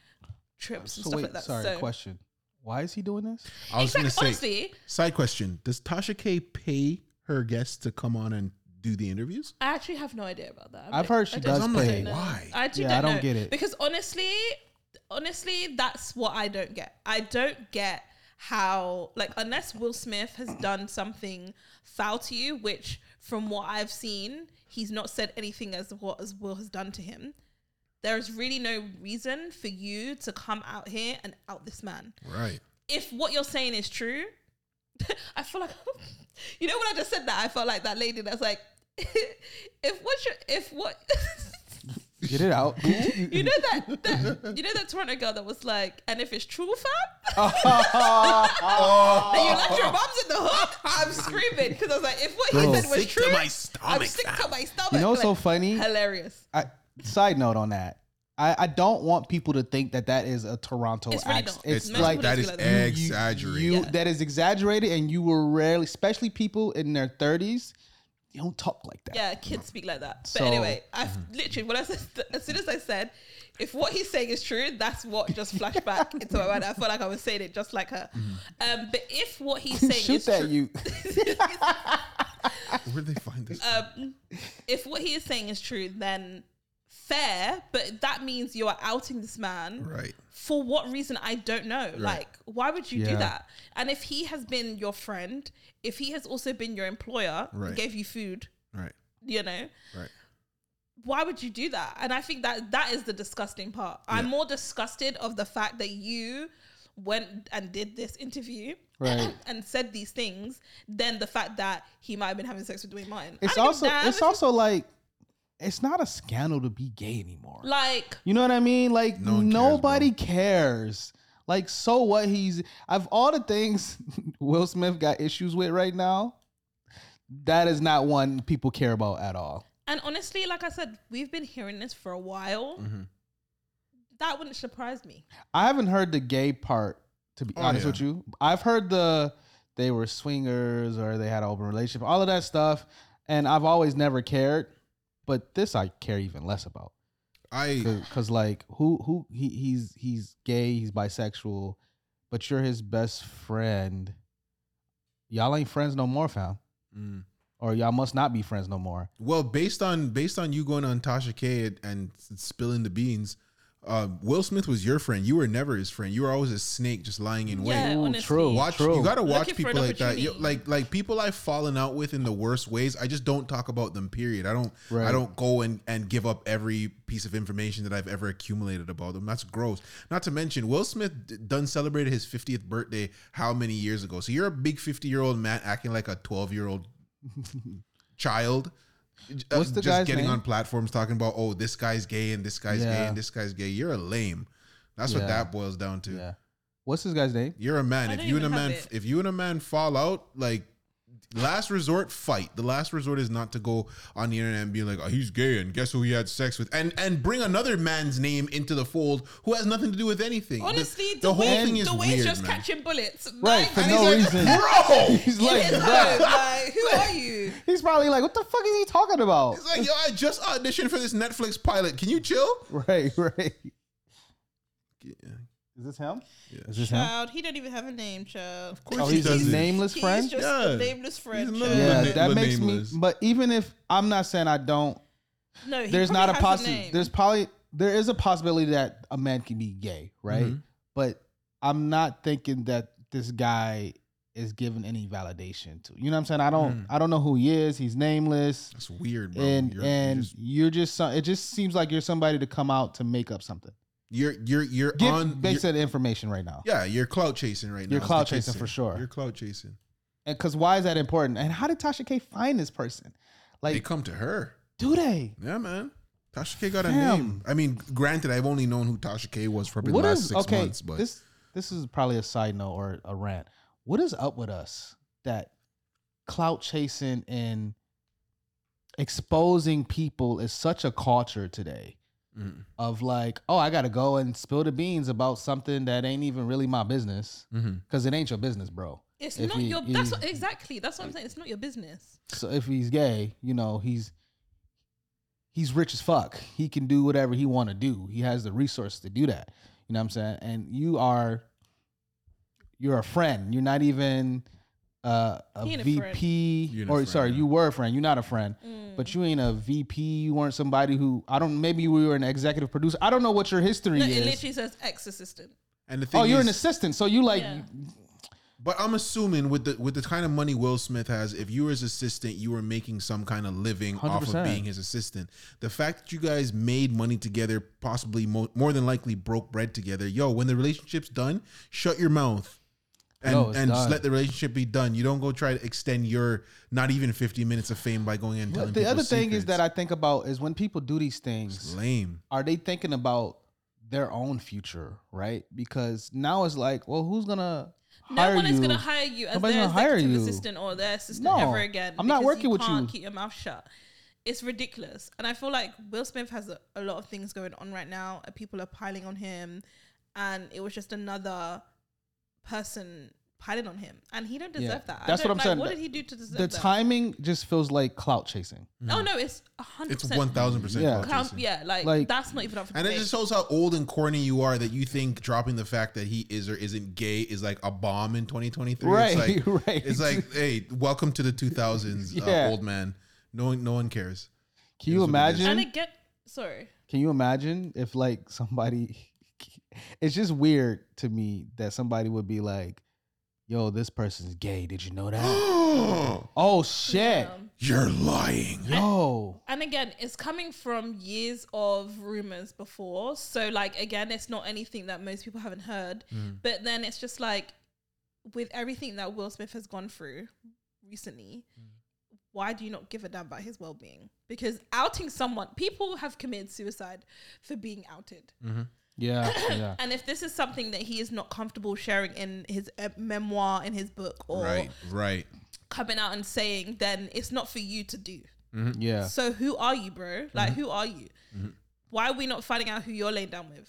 trips and stuff wait, like that. sorry. so, question: Why is he doing this? I was exactly, gonna say. honestly, Side question: Does Tasha K pay her guests to come on and do the interviews? I actually have no idea about that. I've I- heard she I does I'm I like, don't pay. know. why? I actually Yeah, I don't, don't know. get it. because honestly, honestly, that's what I don't get. I don't get how like unless Will Smith has done something foul to you, which from what I've seen, he's not said anything as what as Will has done to him. There is really no reason for you to come out here and out this man. Right. If what you're saying is true, I feel like you know when I just said that, I felt like that lady that's like, if what you if what Get it out. you know that, that you know that Toronto girl that was like, and if it's true, fam, Oh, and you left your mom's in the hook. I'm screaming because I was like, if what Bro. he said was Sick to true, my I'm sick to my stomach. You know what's so funny? Hilarious. I, side note on that. I, I don't want people to think that that is a Toronto It's accent. not. It's It's like people that don't is feel like exaggerated. you Yeah. that is exaggerated, and you will rarely, especially people in their thirties, you don't talk like that. Yeah, kids speak like that. But So- anyway, I literally when I said as soon as I said, if what he's saying is true, that's what just flashed back into my mind. I felt like I was saying it just like her. Um, but if what he's saying Shoot is that true, you. Where did they find this? um, if what he is saying is true, then fair. But that means you are outing this man right. for what reason I don't know. Like, why would you do that? And if he has been your friend, if he has also been your employer, Right. gave you food, Right. you know, Right. why would you do that? And I think that that is the disgusting part. I'm more disgusted of the fact that you went and did this interview Right. and said these things than the fact that he might have been having sex with Duane Martin. It's also it's also like it's not a scandal to be gay anymore. like You know what I mean? Like No one cares, nobody cares. Like so what he's of all the things Will Smith got issues with right now, that is not one people care about at all. And honestly, like I said, we've been hearing this for a while. Mm-hmm. That wouldn't surprise me. I haven't heard the gay part to be Oh, honest yeah. with you. I've heard the they were swingers or they had an open relationship, all of that stuff, and I've always never cared. But this I care even less about. I Cause, like who who he he's he's gay, he's bisexual, but you're his best friend. Y'all ain't friends no more, fam. Mm. Or y'all must not be friends no more. well based on based on you going on Tasha K and, and spilling the beans. Uh, Will Smith was your friend. You were never his friend. You were always a snake, just lying in wait. Yeah, Ooh, true. Watch, True. you gotta watch Looking people like that. You- like like people I've fallen out with in the worst ways. I just don't talk about them. Period. I don't. I don't go and and give up every piece of information that I've ever accumulated about them. That's gross. Not to mention, Will Smith d- done celebrated his 50th birthday how many years ago? So you're a big 50 year old man acting like a 12 year old child. Uh, What's the just guy's getting name? on platforms talking about oh this guy's gay and this guy's gay and this guy's gay. You're a lame. That's what that boils down to. Yeah. What's this guy's name? You're a man. If you and a man, it. if you and a man fall out, like last resort, fight. The last resort is not to go on the internet and be like, "Oh, he's gay," and guess who he had sex with, and and bring another man's name into the fold who has nothing to do with anything. Honestly, the, the, whole way, thing is the way weird, he's just man. catching bullets. Right, like, for no he's reason. Bro, He's like, home, like, who are you? He's probably like, what the fuck is he talking about? He's like, yo, I just auditioned for this Netflix pilot. Can you chill? Right, right. Yeah. Is this him? Yeah. Is this him? Child, he doesn't even have a name, child. Of course Oh, he he's does a it. nameless He's friend. just Yeah. a nameless friend. He's child. Yeah, the- that the makes nameless. me. But even if I'm not saying I don't, No, he there's not a probably possibility. There's probably there is a possibility that a man can be gay, right? Mhm. But I'm not thinking that this guy is given any validation to. You know what I'm saying? I don't. Mm. I don't know who he is. He's nameless, That's weird, bro. and You're- you're just- you're just. some- It just seems like you're somebody to come out to make up something. You're you're you're Give on. based you're- on information right now. yeah, you're clout chasing right now. You're clout chasing for sure. You're clout chasing. And because why is that important? And how did Tasha K find this person? Like They come to her. do they? Yeah, man. Tasha K got a Fam. name. I mean, granted, I've only known who Tasha K was for the What last is six okay? months, but this this is probably a side note or a rant. What is up with us that clout chasing and exposing people is such a culture today Mhm. of like, oh, I gotta go and spill the beans about something that ain't even really my business because it ain't your business, bro. It's if not he- your. That's what, exactly. That's what I'm saying. It's not your business. So if he's gay, you know, he's he's rich as fuck. He can do whatever he want to do. He has the resources to do that. You know what I'm saying? And you are you're a friend. You're not even uh, a a VP a or friend, sorry, yeah. you were a friend. You're not a friend. Mm. But you ain't a VP. You weren't somebody who I don't maybe you were an executive producer. I don't know what your history No, It literally says ex assistant. and the thing Oh, you're an assistant. So you like Yeah. but I'm assuming with the with the kind of money Will Smith has, if you were his assistant, you were making some kind of living off of being his assistant. The fact that you guys made money together, possibly mo- more than likely broke bread together. Yo, when the relationship's done, shut your mouth. And, Yo, it's and just let the relationship be done. You don't go try to extend your not even 50 minutes of fame by going and Well, telling the people other thing is that I think about is when people do these It's things, lame. are they thinking about their own future, right? Because now it's like, well, who's gonna No hire one you? is going to hire you as Nobody's their gonna hire executive you. assistant or their assistant No, ever again. I'm not working with you. You can't you. Keep your mouth shut. It's ridiculous, and I feel like Will Smith has a, a lot of things going on right now. People are piling on him, and it was just another person piling on him, and he don't deserve Yeah, that. I that's what don't- I'm like, saying. What did he do to deserve the that? timing just feels like clout chasing. Oh no, it's a hundred It's 1000% Yeah. clout Count, chasing. yeah, like, Like- that's not even up for And it debate. just shows how old and corny you are that you think dropping the fact that he is or isn't gay is like a bomb in 2023. Right, It's like, right. It's like, hey, welcome to the 2000s, Yeah. uh, old man. No one, no one cares. Can you Here's what it is. imagine? and it get sorry. Can you imagine if like somebody? It's just weird to me that somebody would be like, "Yo, this person's gay. Did you know that?" oh shit! Um, You're lying. Yo, and again, it's coming from years of rumors before. So, like, again, it's not anything that most people haven't heard. Mm. But then it's just like, with everything that Will Smith has gone through recently, why do you not give a damn about his well being? Because outing someone, people have committed suicide for being outed. Yeah, yeah. And if this is something that he is not comfortable sharing in his uh, memoir, in his book, or Right, right. coming out and saying, then it's not for you to do. Yeah. So who are you, bro? Like, who are you? Why are we not finding out who you're laying down with?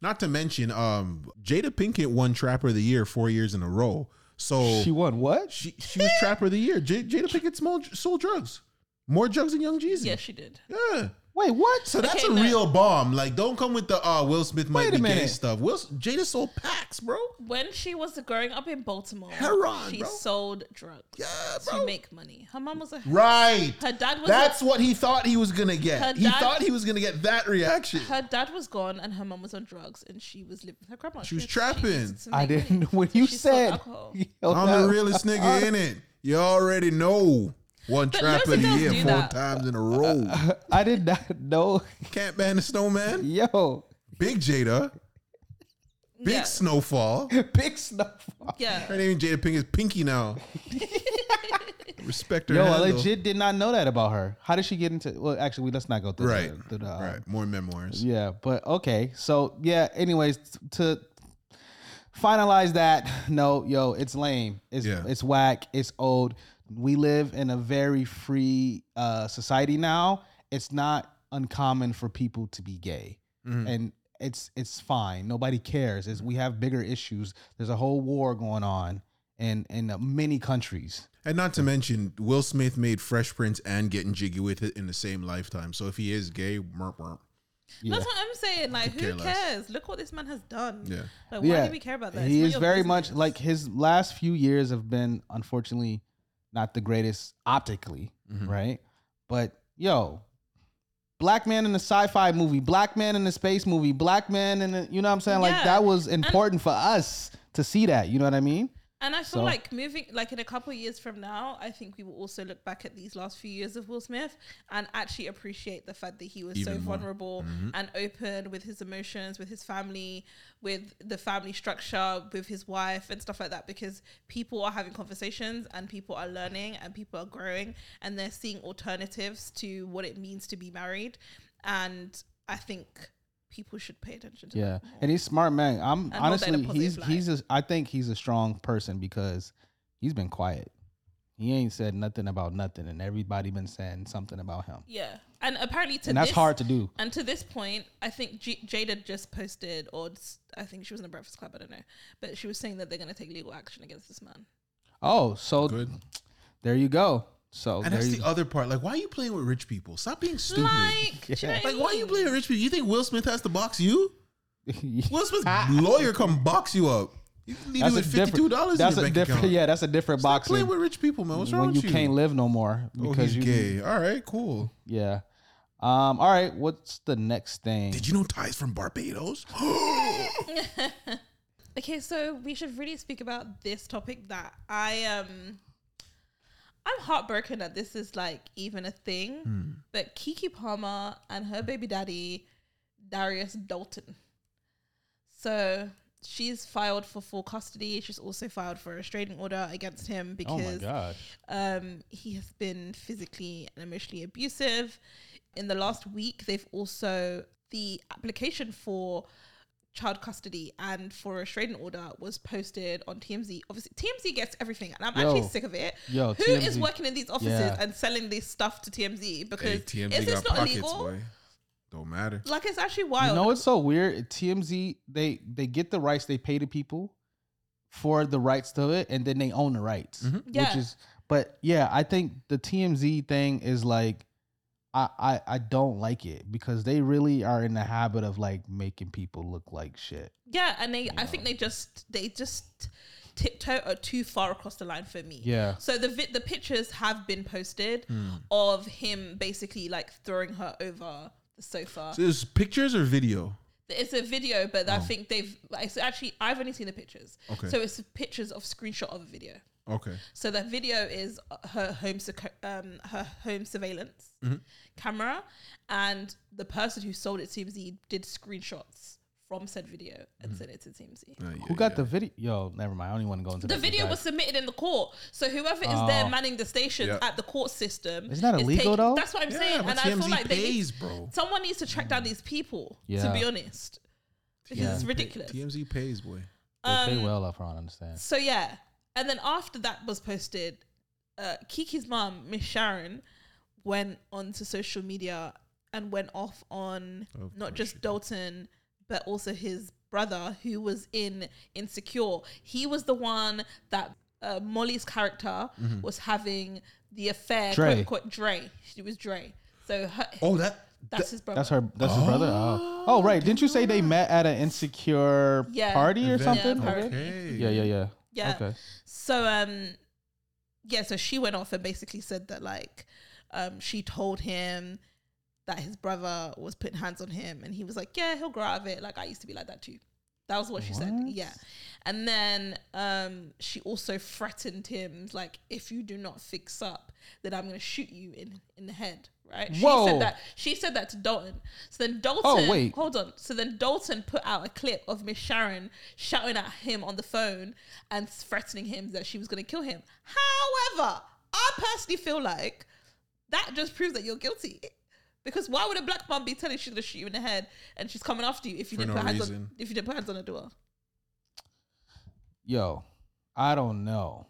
Not to mention, um, Jada Pinkett won Trapper of the Year four years in a row. So She she won what? she, was Trapper of the Year. J- Jada Pinkett sold, sold drugs. More drugs than Young Jeezy. Yeah, she did. Yeah. Wait, what? So that's Okay, a no. real bomb. Like, don't come with the uh Will Smith might Wait a be gay stuff. Will Jada sold packs, bro. When she was growing up in Baltimore, Heroin, she bro. sold drugs Yeah, to make money. Her mom was a Right. her dad was That's a, what he thought he was gonna get. Her he thought he was gonna get that reaction. her dad was gone and her mom was on drugs and she was living with her grandma. She was had- trapping. used to I didn't. When you She said, I'm the realest nigga in it. You already know. One But trap loads of of the year, four that. times in a row. I did not know. Can't ban the snowman. Yo, Big Jada. Big Yeah. snowfall. big snowfall. Yeah. Her name is Jada Pink is Pinky now. Respect her. Yo, I legit did not know that about her. How did she get into? Well, actually, we let's not go through Right. The, through the, um, right. More memoirs. Yeah, but okay. So yeah. Anyways, to finalize that, no, yo, it's lame. It's Yeah. it's whack. It's old. We live in a very free uh, society now. It's not uncommon for people to be gay, Mhm. and it's it's fine. Nobody cares. It's, we have bigger issues. There's a whole war going on in in uh, many countries. And not to mention, Will Smith made Fresh Prince and Getting Jiggy with it in the same lifetime. So if he is gay, merp, merp. Yeah. That's what I'm saying. Like, Could care who cares? Look what this man has done. Yeah. Like, why yeah, do we care about that? He not is your very much like his last few years have been unfortunately not the greatest optically, Mhm. right? But yo, black man in a sci-fi movie, black man in a space movie, black man in a, you know what I'm saying? Like that was important for us to see that. You know what I mean? And I feel So- like moving, like in a couple of years from now, I think we will also look back at these last few years of Will Smith and actually appreciate the fact that he was so more. vulnerable mm-hmm. and open with his emotions, with his family, with the family structure, with his wife and stuff like that. Because people are having conversations and people are learning and people are growing and they're seeing alternatives to what it means to be married. And I think people should pay attention to Yeah, that. and he's smart man. I'm And hold that in a honestly he's positive he's a, I think he's a strong person because he's been quiet. He ain't said nothing about nothing, and everybody been saying something about him, Yeah. And apparently to and that's this, hard to do. And to this point, I think J- Jada just posted, or I think she was in a Breakfast Club, I don't know, but she was saying that they're going to take legal action against this man. Oh, so Good. there you go. So And that's the other part. Like, why are you playing with rich people? Stop being stupid. Like, do you know Yeah. Like, why are you playing with rich people? You think Will Smith has to box you? Will Smith's lawyer come box you up. You can leave you with fifty two dollars in That's your a bank different. account. Yeah, that's a different Stop boxing. playing with rich people, man. What's wrong when you with you? can't live no more oh, because he's you. gay. All right, cool. Yeah. Um. All right. What's the next thing? Did you know Ty's from Barbados? Okay, so we should really speak about this topic that I um I'm heartbroken that this is like even a thing. Hmm. But Keke Palmer and her baby daddy, Darius Dalton. So she's filed for full custody. She's also filed for a restraining order against him oh because gosh. um, he has been physically and emotionally abusive. In the last week, they've also the application for child custody and for a restraining order was posted on TMZ. Obviously, TMZ gets everything, and I'm Yo. actually sick of it. Yo, Who is TMZ. working in these offices Yeah. and selling this stuff to TMZ? Because Hey, TMZ is this not pockets, illegal? boy. Don't matter. Like it's actually wild. You know what's so weird? TMZ they they get the rights. They pay the people for the rights to it, and then they own the rights. Mhm. Yeah. Which is, but yeah, I think the TMZ thing is like, I, I I don't like it because they really are in the habit of like making people look like shit. yeah, and they, I think they just, they just tiptoe uh, too far across the line for me. Yeah. So the vi- the pictures have been posted Hmm. of him basically like throwing her over the sofa. So there's pictures or video? It's a video, but I Oh. think they've. It's actually I've only seen the pictures. Okay. So it's pictures of screenshot of a video. Okay. So the video is her home um her home surveillance Mm-hmm. camera, and the person who sold it to TMZ did screenshots from said video and sent it to TMZ. Uh, yeah, Who got yeah. the video? Yo, never mind. I don't even want to go into The that video deep was submitted in the court, so whoever is there Oh. manning the station Yeah. at the court system Isn't that is illegal, though? That's what I'm Yeah, saying, but and I feel TMZ like they pays, bro. someone needs to track down these people. To be honest, because Yeah. it's ridiculous. TMZ pays, boy. They pay Um, well up front. I understand. So yeah, and then after that was posted, uh, Keke's mom, Miss Sharon, went onto social media and went off on Of not just she did. Dalton, but also his brother who was in Insecure. He was the one that uh, Molly's character Mm-hmm. was having the affair. Dre. Quote, quote, Dre. She was Dre. So her, Oh, that. that's his brother. That's her. That's his brother. Oh, oh, right. Didn't you say they met at an insecure Yeah. party or Event. something? Yeah, Okay. Yeah, yeah, yeah. Yeah. Okay. So um yeah, so she went off and basically said that like um she told him that his brother was putting hands on him and he was like, Yeah, he'll grow out of it. Like I used to be like that too. That was what she said. Yeah. And then um she also threatened him like if you do not fix up, then I'm gonna shoot you in in the head. Right? She Whoa. said that she said that to Dalton. So then oh, Dalton Oh, wait. hold on. So then Dalton put out a clip of Miss Sharon shouting at him on the phone and threatening him that she was going to kill him. However, I personally feel like that just proves that you're guilty. Because why would a black mom be telling she's going to shoot you in the head and she's coming after you if you For didn't no put hands reason. on if you didn't put hands on the door? Yo, I don't know.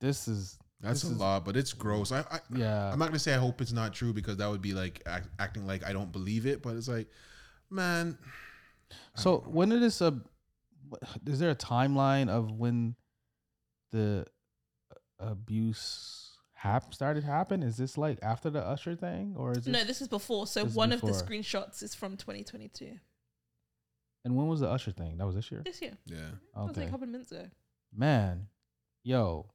This is That's This a is- lot, but it's gross. I, I yeah. I'm not gonna say I hope it's not true because that would be like act, acting like I don't believe it. But it's like, man, So when it is a, is there a timeline of when the uh, abuse hap started happen? Is this like after the Usher thing, or is? No, this is before. So This is one of the screenshots is from 2022. and when was the Usher thing? That was this year. This year. yeah. That was like Okay, a couple minutes ago. man, yo.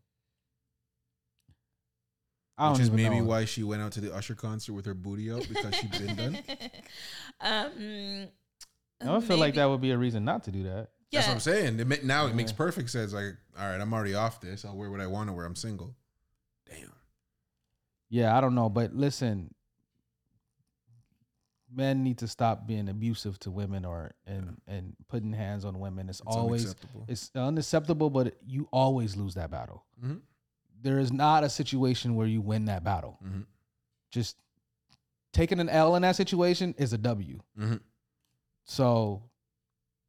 I Which is maybe know. why she went out to the Usher concert with her booty out because she'd been done. um, I would feel like that would be a reason not to do that. That's what I'm saying. It ma- now it makes perfect sense. Like, all right, I'm already off this. I'll wear what I want to wear. I'm single. Damn. Yeah, I don't know, but listen, men need to stop being abusive to women or and and putting hands on women. It's, It's always unacceptable. it's unacceptable, but you always lose that battle. Mhm. There is not a situation where you win that battle. Mhm. Just taking an L in that situation is a W. Mhm. So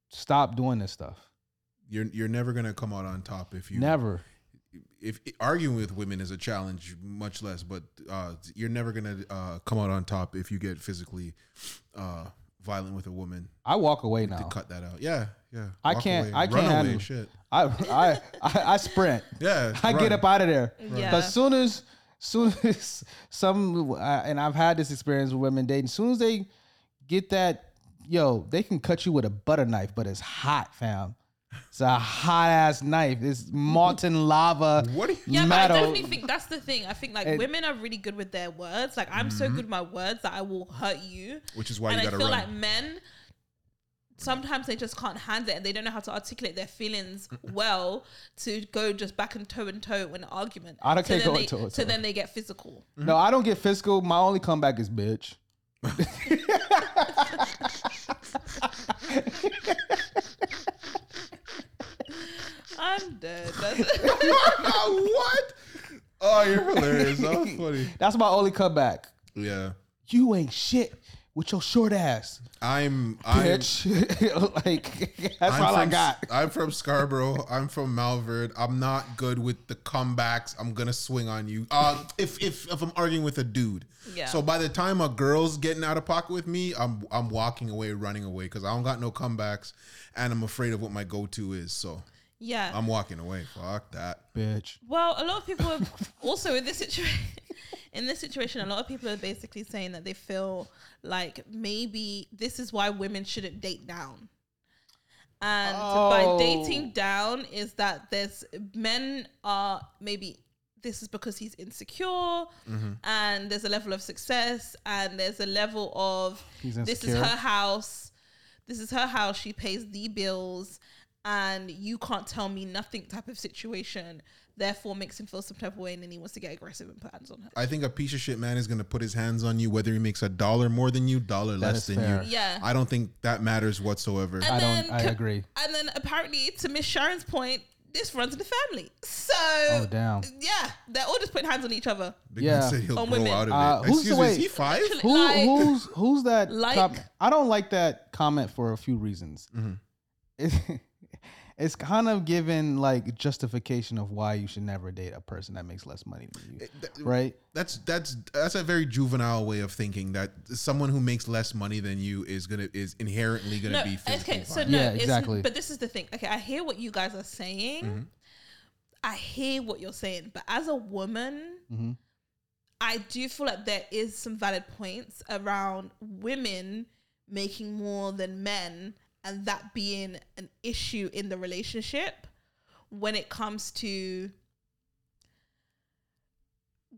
stop doing this stuff. You're you're never gonna come out on top if you Never. if arguing with women is a challenge, much less. But uh, you're never gonna uh, come out on top if you get physically uh, violent with a woman. I walk away To now. cut that out. Yeah, yeah. I Walk can't- away. I Run can't away, handle- Shit. I I I, I sprint. Yeah. I get run. up out of there. Yeah. But soon as soon as some uh, and I've had this experience with women dating. As soon as they get that, yo, they can cut you with a butter knife, but it's hot, fam. It's a hot ass knife. It's molten lava. What? do you- Yeah, metal. but I definitely think that's the thing. I think like And- women are really good with their words. Like I'm so good with my words that I will hurt you. Which is why and you I gotta feel run. like men sometimes they just can't handle it and they don't know how to articulate their feelings well to go just back and toe and toe in an argument. I don't so care then go they, toe and So toe. then they get physical. No, I don't get physical. My only comeback is bitch. I'm dead. That's- what? Oh, you're hilarious. That was funny. That's my only comeback. Yeah. You ain't shit with your short ass, I'm I'm bitch. like that's I'm all I from- got. I'm from Scarborough. I'm from Malvern. I'm not good with the comebacks. I'm gonna swing on you. Uh, if if if I'm arguing with a dude. Yeah. So by the time a girl's getting out of pocket with me, I'm I'm walking away, running away because I don't got no comebacks, and I'm afraid of what my go-to is. So yeah. I'm walking away. Fuck that. Bitch. Well, a lot of people are also in this situation. In this situation, a lot of people are basically saying that they feel like maybe this is why women shouldn't date down. And by Oh. dating down is that there's men are maybe this is because he's insecure mm-hmm. and there's a level of success and there's a level of this is her house this is her house she pays the bills and you can't tell me nothing type of situation therefore makes him feel some type of way and then he wants to get aggressive and put hands on her I think a piece of shit man is gonna put his hands on you whether he makes a dollar more than you, dollar That less than fair. you. yeah I don't think that matters whatsoever. And I don't. I agree. and then apparently to miss sharon's point this runs in the family so Oh damn. yeah they're all just putting hands on each other Big Yeah. said he'll On grow women. out of Uh, it. who's Excuse the me, is way- he five? Who, Like- who's who's that? Like- com- I don't like that comment for a few reasons. Mm-hmm. It, it's kind of given like justification of why you should never date a person that makes less money than you, right? That's that's that's a very juvenile way of thinking that someone who makes less money than you is gonna is inherently gonna no, be physically okay, so fine. no, Yeah, exactly. But this is the thing. Okay, I hear what you guys are saying. Mm-hmm. I hear what you're saying, but as a woman, Mm-hmm. I do feel like there is some valid points around women making more than men and that being an issue in the relationship when it comes to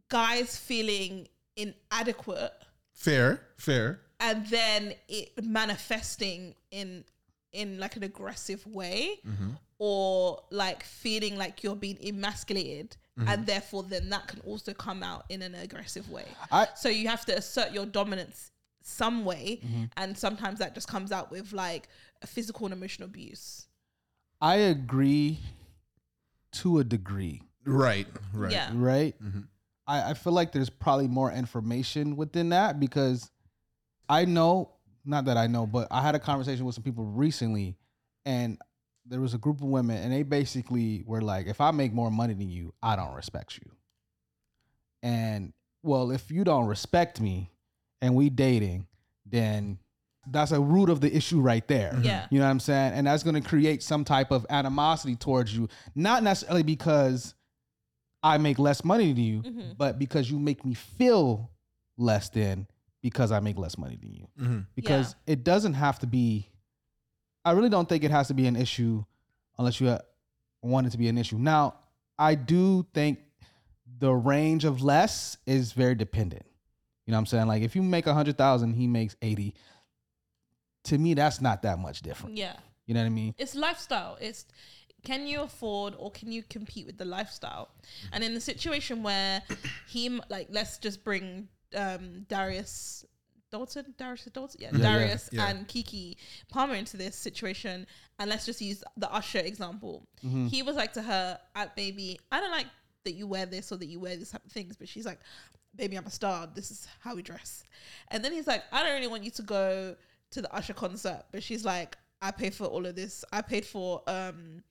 guys feeling inadequate Fair, fair. and then it manifesting in in like an aggressive way mm-hmm. or like feeling like you're being emasculated mm-hmm. and therefore then that can also come out in an aggressive way. I- so you have to assert your dominance some way mm-hmm. and sometimes that just comes out with like physical and emotional abuse I agree to a degree, Right, right. yeah right? Mm-hmm. I, I feel like there's probably more information within that because I know, not that I know, but I had a conversation with some people recently and there was a group of women and they basically were like, if I make more money than you, I don't respect you. And well, if you don't respect me and we dating, then that's a root of the issue right there. Yeah. You know what I'm saying? And that's going to create some type of animosity towards you, not necessarily because I make less money than you, Mhm. but because you make me feel less than because I make less money than you. hmm Because it doesn't have to be, I really don't think it has to be an issue unless you uh, want it to be an issue. Now, I do think the range of less is very dependent. You know what I'm saying? Like if you make a hundred thousand, he makes 80. To me, that's not that much different. yeah You know what I mean? it's lifestyle. It's can you afford or can you compete with the lifestyle? And in the situation where he like let's just bring um Darius Dalton, Darius Dalton, yeah, Yeah, yeah, Darius yeah. and Keke Palmer into this situation, and let's just use the Usher example. Mm-hmm. He was like to her, "At baby, I don't like that you wear this or that you wear these type of things," but she's like, "Baby, I'm a star. This is how we dress." And then he's like, "I don't really want you to go to the Usher concert," but she's like, "I paid for all of this. I paid for um."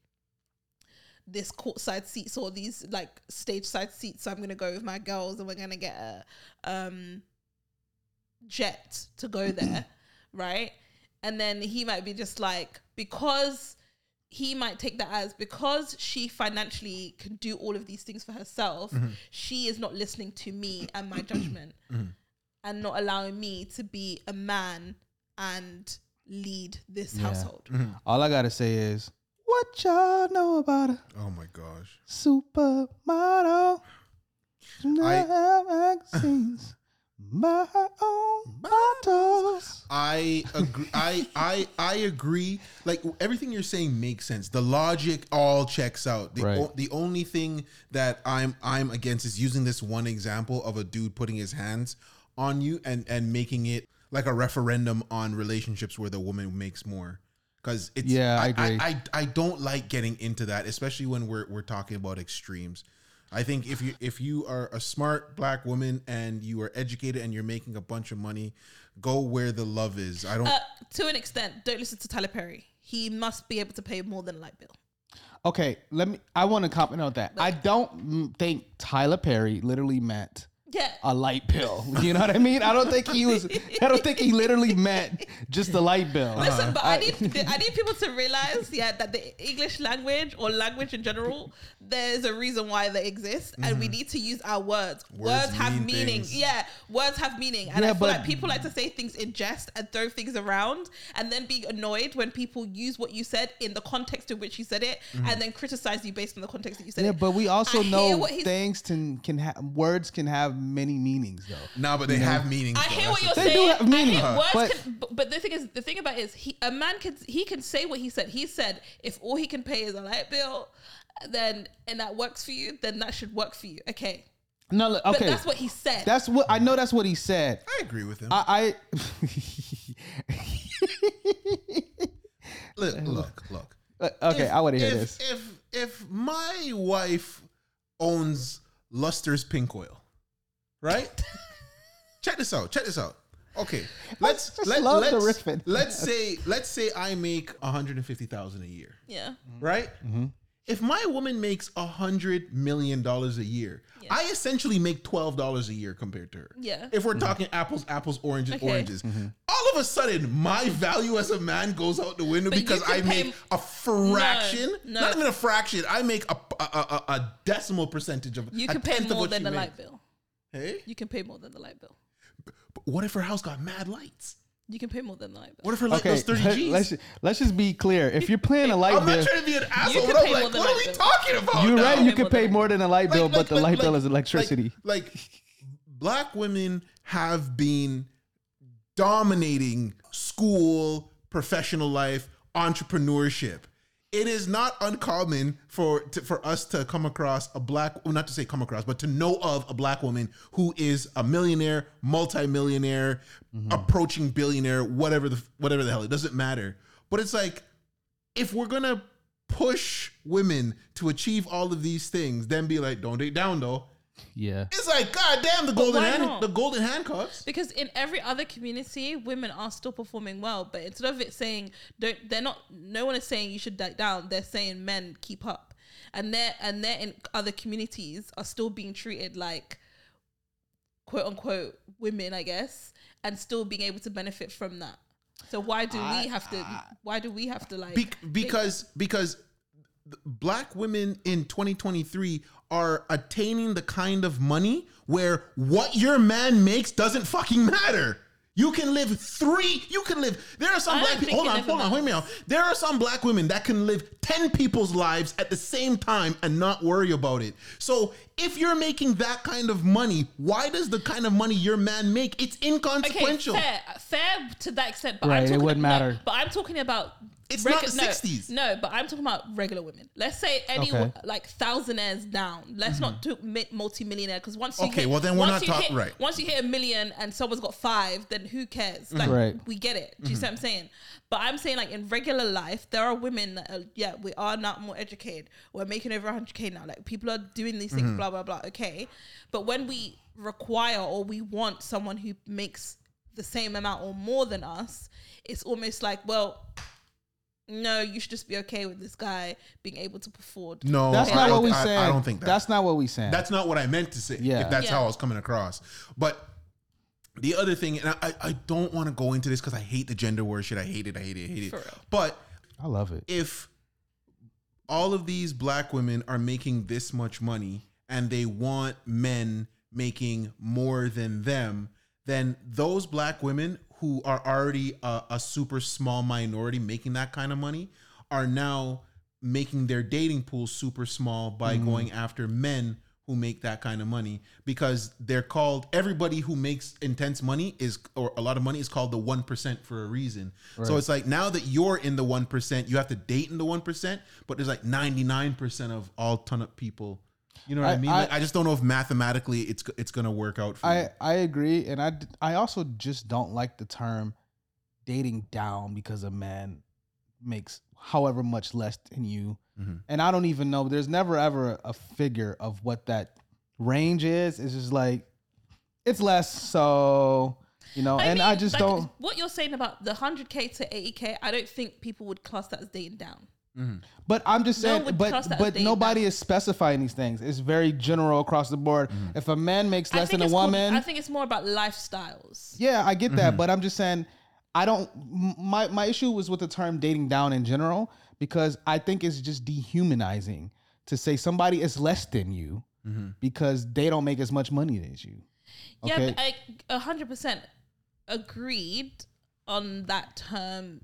this courtside seats or these like stage side seats. So I'm gonna go with my girls and we're gonna get a um jet to go there, right? And then he might be just like because he might take that as because she financially can do all of these things for herself, she is not listening to me and my judgment and not allowing me to be a man and lead this Yeah. household. Mm-hmm. All I gotta say is, what y'all know about a Oh my gosh. supermodel? I- I magazines, my own bottles. I agree. I I I agree. Like everything you're saying makes sense. The logic all checks out. The, Right. o- the only thing that I'm I'm against is using this one example of a dude putting his hands on you and and making it like a referendum on relationships where the woman makes more. Because it's Yeah, I agree. I, I I don't like getting into that, especially when we're we're talking about extremes. I think if you if you are a smart black woman and you are educated and you're making a bunch of money, go where the love is. I don't. Uh, to an extent, don't listen to Tyler Perry. He must be able to pay more than a light bill. Okay, let me. I want to comment on that. I don't think Tyler Perry literally meant Yeah. a light bill. You know what I mean? I don't think he was. I don't think he literally meant just the light bill. Listen, uh-huh. but I need I need people to realize, yeah, that the English language or language in general, there's a reason why they exist, and we mm-hmm. need to use our words. Words, Words have mean meaning. things. Yeah, words have meaning, and Yeah, I feel but- like people like to say things in jest and throw things around, and then be annoyed when people use what you said in the context in which you said it, mm-hmm. and then criticize you based on the context that you said yeah, it. but we also I know what things can can have words can have many meanings though. No, but they have meanings. I though. hear what you're They do saying. have meaning, I hear words but- can, but, but the thing is, the thing about it is, he a man can he can say what he said. He said if all he can pay is a light bill, then and that works for you, then that should work for you. Okay, No, look, but okay, that's what he said. that's what I know. That's what he said. I agree with him. I, look, look, look. Uh, okay. If- I want to hear if, this. If if my wife owns Luster's pink oil, right? check this out. Check this out. Okay, let's let, love the let's riffing. let's say let's say I make one hundred and fifty thousand a year, yeah, right? Mm-hmm. If my woman makes a hundred million dollars a year, I essentially make twelve dollars a year compared to her. Yeah. If we're talking apples, apples, oranges, Okay. oranges, Mm-hmm. all of a sudden my value as a man goes out the window But because I make a fraction, No, no. not even a fraction. I make a a, a, a decimal percentage of you a can pay tenth of more what than the light bill. Hey, You can pay more than the light bill. but what if her house got mad lights? You can pay more than the light bill. What if her light Okay, bill's thirty let, G's? let's let's just be clear. If you're paying a light I'm bill, not trying to be an asshole, but I'm like, what are we bill. talking about? you're now? right. You can pay more than a light bill, but the light bill is like- electricity. Like, black women have been dominating school, professional life, entrepreneurship. It is not uncommon for to, for us to come across a black, well, not to say come across, but to know of a black woman who is a millionaire, multimillionaire, mm-hmm. approaching billionaire, whatever the whatever the hell. It doesn't matter. But it's like if we're gonna push women to achieve all of these things, then be like, don't date down though. Yeah. It's like, god damn, the golden why hand, not? the golden handcuffs. Because in every other community, women are still performing well. But instead of it saying don't, they're not. No one is saying you should die down. They're saying men keep up, and they're and they're in other communities are still being treated like quote unquote women, I guess, and still being able to benefit from that. So why do we have to? Why do we have to like? Be- because because th- black women in 2023 are attaining the kind of money where what your man makes doesn't fucking matter. You can live three. You can live. There are some I black don't people. Hold on, hold on. Hear me out. There are some black women that can live ten people's lives at the same time and not worry about it. So if you're making that kind of money, why does the kind of money your man make? It's Okay, inconsequential. fair, fair to that extent. But Right, I'm it wouldn't no, matter. but I'm talking about. It's not the no, 60s. No, but I'm talking about regular women. Let's say any Okay. like thousandaires down. Let's not do mi- multi-millionaire because once you Okay, hit, well, then we're once not you talk- hit- right. Once you hit a million and someone's got five, then who cares? Mm-hmm. Like Right. we get it. Do you see mm-hmm. what I'm saying? But I'm saying like in regular life, there are women that are, yeah, we are not more educated. We're making over 100k now. Like people are doing these things, mm-hmm. blah blah blah. Okay, but when we require or we want someone who makes the same amount or more than us, it's almost like well. No, you should just be okay with this guy being able to afford. No, That's I not don't- what we I- saying. I don't think that. That's not what we saying. That's not what I meant to say. Yeah. If that's Yeah. how I was coming across. But the other thing, and I, I don't want to go into this because I hate the gender war shit. I hate it. I hate it. I hate it. For real. But I love it. if all of these black women are making this much money and they want men making more than them, then those black women who are already a, a super small minority making that kind of money are now making their dating pool super small by mm-hmm. going after men who make that kind of money because they're called everybody who makes intense money is or a lot of money is called the 1% for a reason. So it's like now that you're in the 1%, you have to date in the 1%, but there's like 99% of all ton of people. You know what I, I- mean? I- Like, I just don't know if mathematically it's it's going to work out for you. I I agree, and I I also just don't like the term dating down because a man makes however much less than you, Mhm. and I don't even know. There's never ever a figure of what that range is. It's just like it's less, so you know, and I just like, don't. What you're saying about the 100k to 80k, I don't think people would class that as dating down. Mm-hmm. But I'm just saying, would but class that as but nobody down. is specifying these things. It's very general across the board. Mm-hmm. If a man makes less than a it's called- woman, I think it's more about lifestyles. Yeah, I get that, mm-hmm. but I'm just saying I don't my my issue was with the term dating down in general because I think it's just dehumanizing to say somebody is less than you because they don't make as much money as you. Yeah, Okay. but I a hundred percent agreed on that term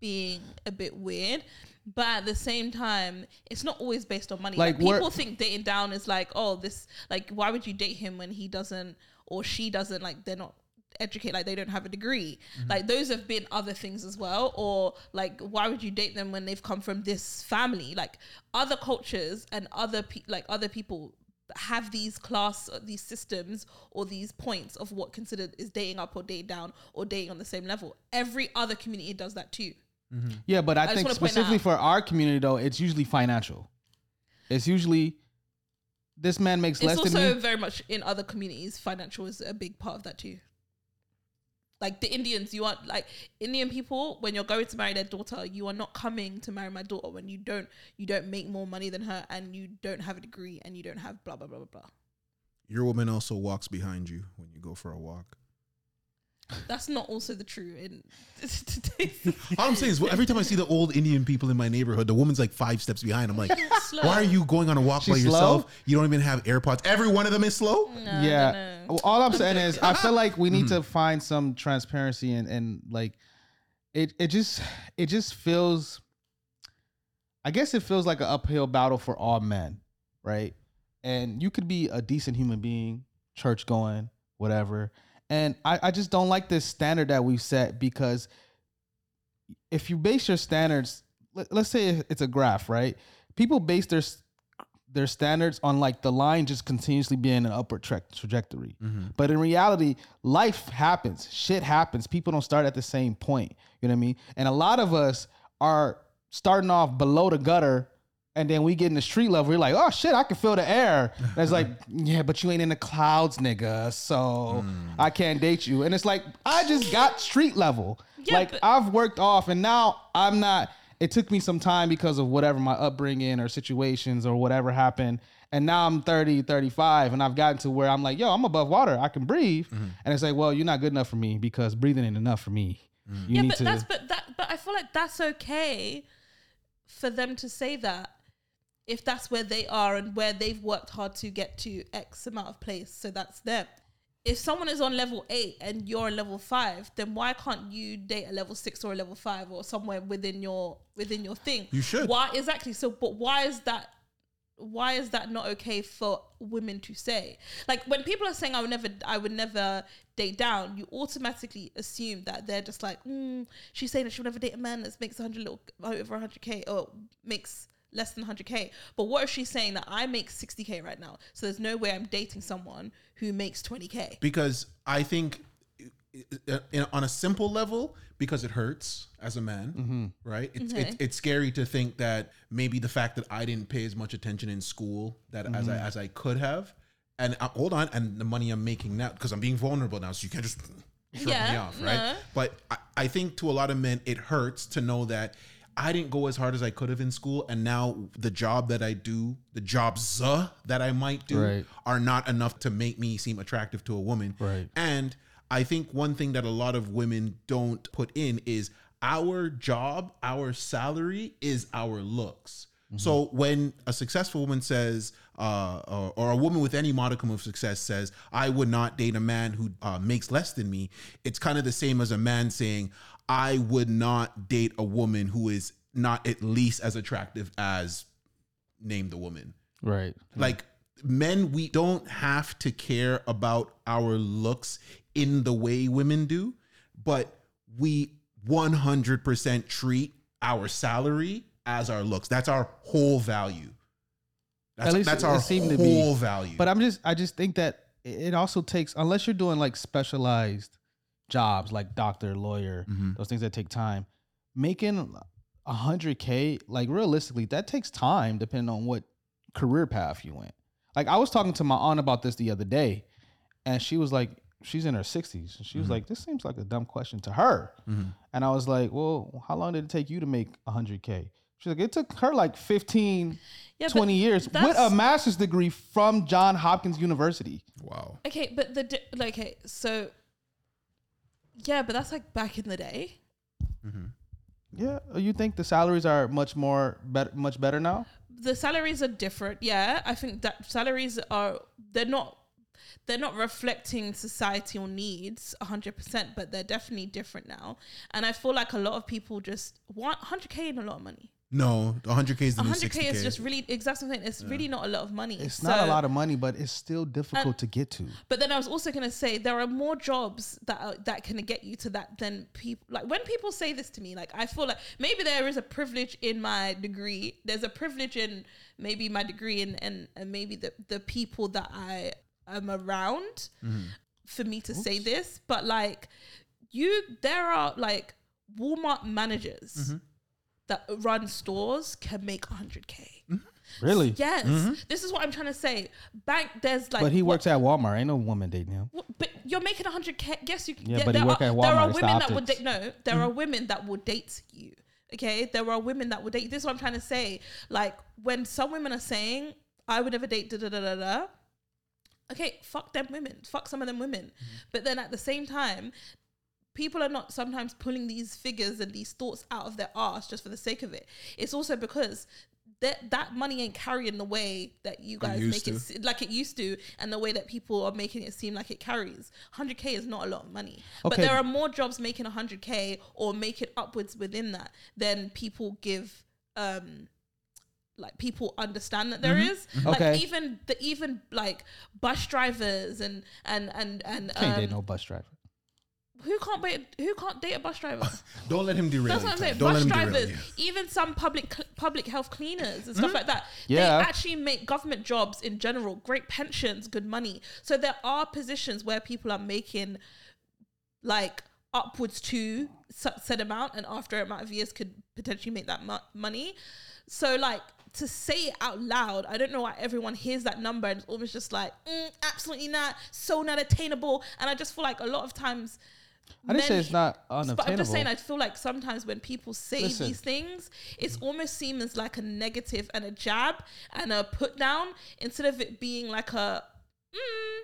being a bit weird. But at the same time, it's not always based on money. Like, Like, people think dating down is like, oh, this like why would you date him when he doesn't or she doesn't like they're not educated like they don't have a degree? Mm-hmm. Like those have been other things as well. Or like why would you date them when they've come from this family? Like other cultures and other pe- like other people have these class these systems or these points of what considered is dating up or dating down or dating on the same level. Every other community does that too Mm-hmm. Yeah, but I, just think wanna point that specifically for our community though, it's usually financial. It's usually this man makes it's less than me. It's also very much in other communities financial is a big part of that too like the indians you are like indian people when you're going to marry their daughter you are not coming to marry my daughter when you don't you don't make more money than her and you don't have a degree and you don't have blah blah blah blah blah Your woman also walks behind you when you go for a walk. That's not also the true in today's All I'm saying is, well, every time I see the old Indian people in my neighborhood, the woman's like five steps behind. I'm like, slow. why are you going on a walk by She's yourself? slow? You don't even have AirPods. Every one of them is slow. No, I yeah. don't know. Well, all I'm saying is, I feel like we need to mm-hmm. find some transparency and and like it. It just it just feels. I guess it feels like an uphill battle for all men, right? And you could be a decent human being, church going, whatever. And I, I just don't like this standard that we've set because if you base your standards, let, let's say it's a graph, right? People base their their standards on like the line just continuously being an upward tra- trajectory. Mm-hmm. But in reality, life happens, shit happens. People don't start at the same point. You know what I mean? And a lot of us are starting off below the gutter. And then we get in the street level, we're like, oh shit, I can feel the air. And it's like, yeah, but you ain't in the clouds, nigga. So I can't date you. And it's like, I just got street level. Yeah, like but- I've worked off and now I'm not it took me some time because of whatever my upbringing or situations or whatever happened and now i'm 30 35 and i've gotten to where i'm like yo i'm above water i can breathe Mm-hmm. and it's like well you're not good enough for me because breathing ain't enough for me you yeah, need but to that's but that but I feel like that's okay for them to say that if that's where they are and where they've worked hard to get to X amount of place, so that's them. If someone is on level eight and you're on level five, then why can't you date a level six or a level five or somewhere within your within your thing? You should. Why exactly? So, but why is that? Why is that not okay for women to say? Like when people are saying I would never, I would never date down, you automatically assume that they're just like, mm, she's saying that she'll never date a man that makes hundred little over hundred k or makes less than 100k. But what if she's saying that I make 60k right now? So there's no way I'm dating someone who makes 20k. because I think uh, in, on a simple level, because it hurts as a man, right? It's, Okay. it's it's scary to think that maybe the fact that I didn't pay as much attention in school that as I as I could have, and uh, hold on, and the money I'm making now because I'm being vulnerable now, so you can't just shrug me off, right? no. But I, I think to a lot of men, it hurts to know that. I didn't go as hard as I could have in school, and now the job that I do, the jobs uh, that I might do, Right. are not enough to make me seem attractive to a woman. Right. And I think one thing that a lot of women don't put in is our job, our salary is our looks. So when a successful woman says, uh, or, or a woman with any modicum of success says, I would not date a man who uh, makes less than me, it's kind of the same as a man saying, I would not date a woman who is not at least as attractive as name the woman. Right. Like men we don't have to care about our looks in the way women do but we 100% treat our salary as our looks. That's our whole value. That's, At least that's our seemed to be. whole value. But i'm just i just think that it also takes unless you're doing like specialized jobs like doctor lawyer Mhm. those things that take time. Making a 100k like realistically that takes time depending on what career path you went. Like i was talking to my aunt about this the other day and she was like she's in her 60s and she was like this seems like a dumb question to her. Mhm. and i was like well how long did it take you to make a 100k she's like it took her like 15 Yeah, 20 years with a master's degree from john hopkins university. Wow. Okay, but the like, okay, so yeah, but that's like back in the day. Mm-hmm. yeah uh, you think the salaries are much more better much better now The salaries are different. Yeah, I think that salaries are they're not they're not reflecting societal needs 100%, but they're definitely different now. And I feel like a lot of people just want 100k ain't a lot of money. No 100k is the 100k 60k is just really exactly something. It's really not a lot of money. it's not a lot of money but it's still difficult to get to But then I was also going to say there are more jobs that are, that can get you to that than people. Like when people say this to me, like I feel like maybe there is a privilege in my degree. There's a privilege in maybe my degree and and, and maybe the the people that I am around mm-hmm. for me to say this. But like you, there are like Walmart managers. Mm-hmm. That run stores can make 100k. Mm-hmm. really Yes, mm-hmm. this is what I'm trying to say. Bank, there's like, but he works at walmart ain't no woman dating him But you're making 100k. Yes, you. Yeah, but he there work are, at There Walmart, are it's the women that would optics. date. No, there mm-hmm. are women that would date you. Okay, there are women that would date. This is what I'm trying to say. Like when some women are saying, "I would never date," da da da da da. Okay, fuck them women. Fuck some of them women. But then at the same time, people are not sometimes pulling these figures and these thoughts out of their ass just for the sake of it. It's also because that that money ain't carrying the way that you guys make it to. se- like it used to, and the way that people are making it seem like it carries. 100k is not a lot of money, but there are more jobs making 100k or make it upwards within that than people give. um like people understand that there is like Okay. even the even like bus drivers and and and and Can't um, date no bus driver. Who can't wait who can't date a bus driver Don't let him derail. that's what I'm saying. Don't Bus let him derail drivers, even some public public health cleaners and stuff like that. Yeah. They actually make government jobs in general, great pensions, good money. So there are positions where people are making like upwards to said amount, and after a amount of years could potentially make that mu- money. So like to say it out loud, I don't know why everyone hears that number and it's almost just like mm, absolutely not, so not attainable. And I just feel like a lot of times. I didn't say it's not but I'm just saying, I feel like sometimes when people say Listen. these things, it's almost seems as like a negative and a jab and a put down instead of it being like a, mm,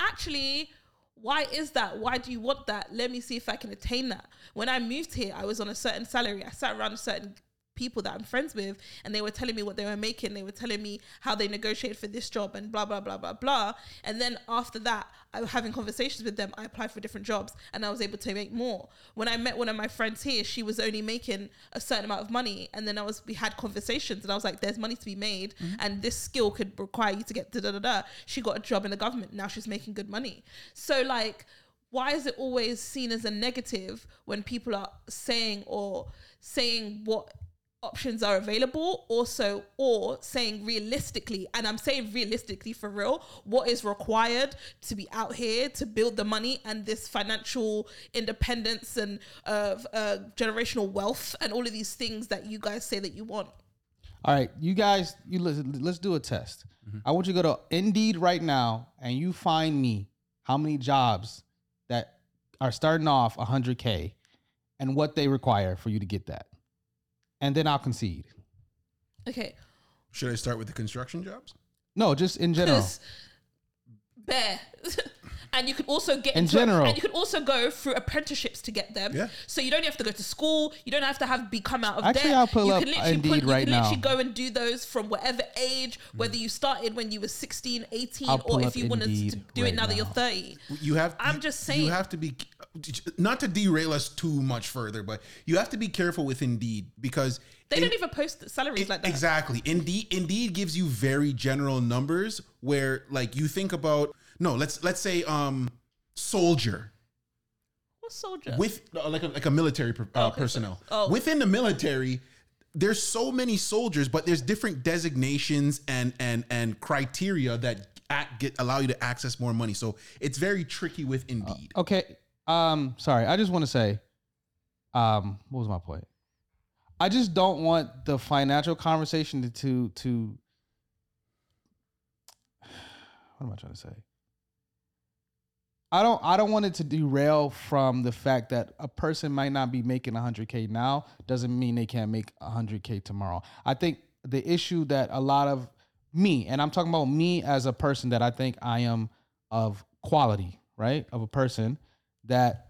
actually, why is that? Why do you want that? Let me see if I can attain that. When I moved here, I was on a certain salary. I sat around a certain people that I'm friends with, and they were telling me what they were making. They were telling me how they negotiated for this job and blah blah blah blah blah. And then after that, I was having conversations with them. I applied for different jobs, and I was able to make more. When I met one of my friends here, she was only making a certain amount of money, and then I was we had conversations, and I was like, "There's money to be made, mm-hmm. and this skill could require you to get da da da da." She got a job in the government. Now she's making good money. So like why is it always seen as a negative when people are saying or saying what options are available also or saying realistically and i'm saying realistically for real what is required to be out here to build the money and this financial independence and uh, uh, generational wealth and all of these things that you guys say that you want All right, you guys, you listen, let's do a test. I want you to go to Indeed right now and you find me how many jobs that are starting off 100k and what they require for you to get that. And then I'll concede. okay Should I start with the construction jobs? No, just in general. because bare and you could also get In into it- general. and you could also go through apprenticeships to get them Yeah. so you don't have to go to school you don't have to have become out of Actually, debt I'll pull you up can literally Indeed you right can literally now. go and do those from whatever age mm. whether you started when you were 16 18 I'll or if you wanted to Indeed do it right now that you're 30 You have. I'm you- just saying- You have to be not to derail us too much further, but you have to be careful with Indeed because they in- don't even post salaries like that Exactly. Indeed, Indeed gives you very general numbers where, like, you think about no. Let's let's say um soldier what soldier with uh, like a, like a military per, uh, Okay, so- personnel oh. within the military. There's so many soldiers, but there's different designations and and and criteria that act, get allow you to access more money. So it's very tricky with Indeed. Okay. Um, sorry, I just want to say, um, what was my point? I just don't want the financial conversation to to, to what am I trying to say? I don't I don't want it to derail from the fact that a person might not be making 100k now doesn't mean they can't make 100k tomorrow. I think the issue that a lot of me and I'm talking about me as a person that I think I am of quality, right? Of a person that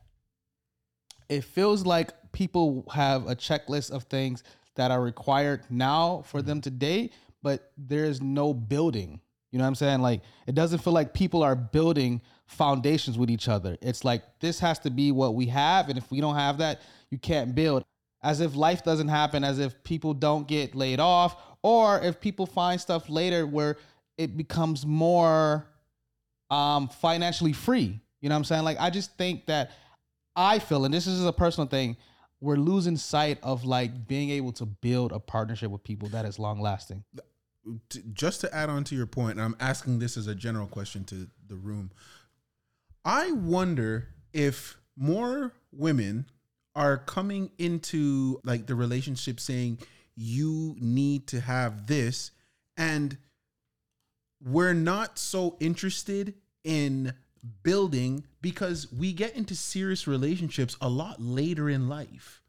it feels like people have a checklist of things that are required now for them mm-hmm. to date, but there's no building. You know what I'm saying? Like it doesn't feel like people are building foundations with each other. It's like this has to be what we have, and if we don't have that, you can't build. As if life doesn't happen, as if people don't get laid off, or if people find stuff later where it becomes more um financially free. You know what I'm saying? Like I just think that I feel, and this is a personal thing, we're losing sight of like being able to build a partnership with people that is long lasting. just to add on to your point, I'm asking this as a general question to the room. I wonder if more women are coming into like the relationship saying you need to have this and we're not so interested in building because we get into serious relationships a lot later in life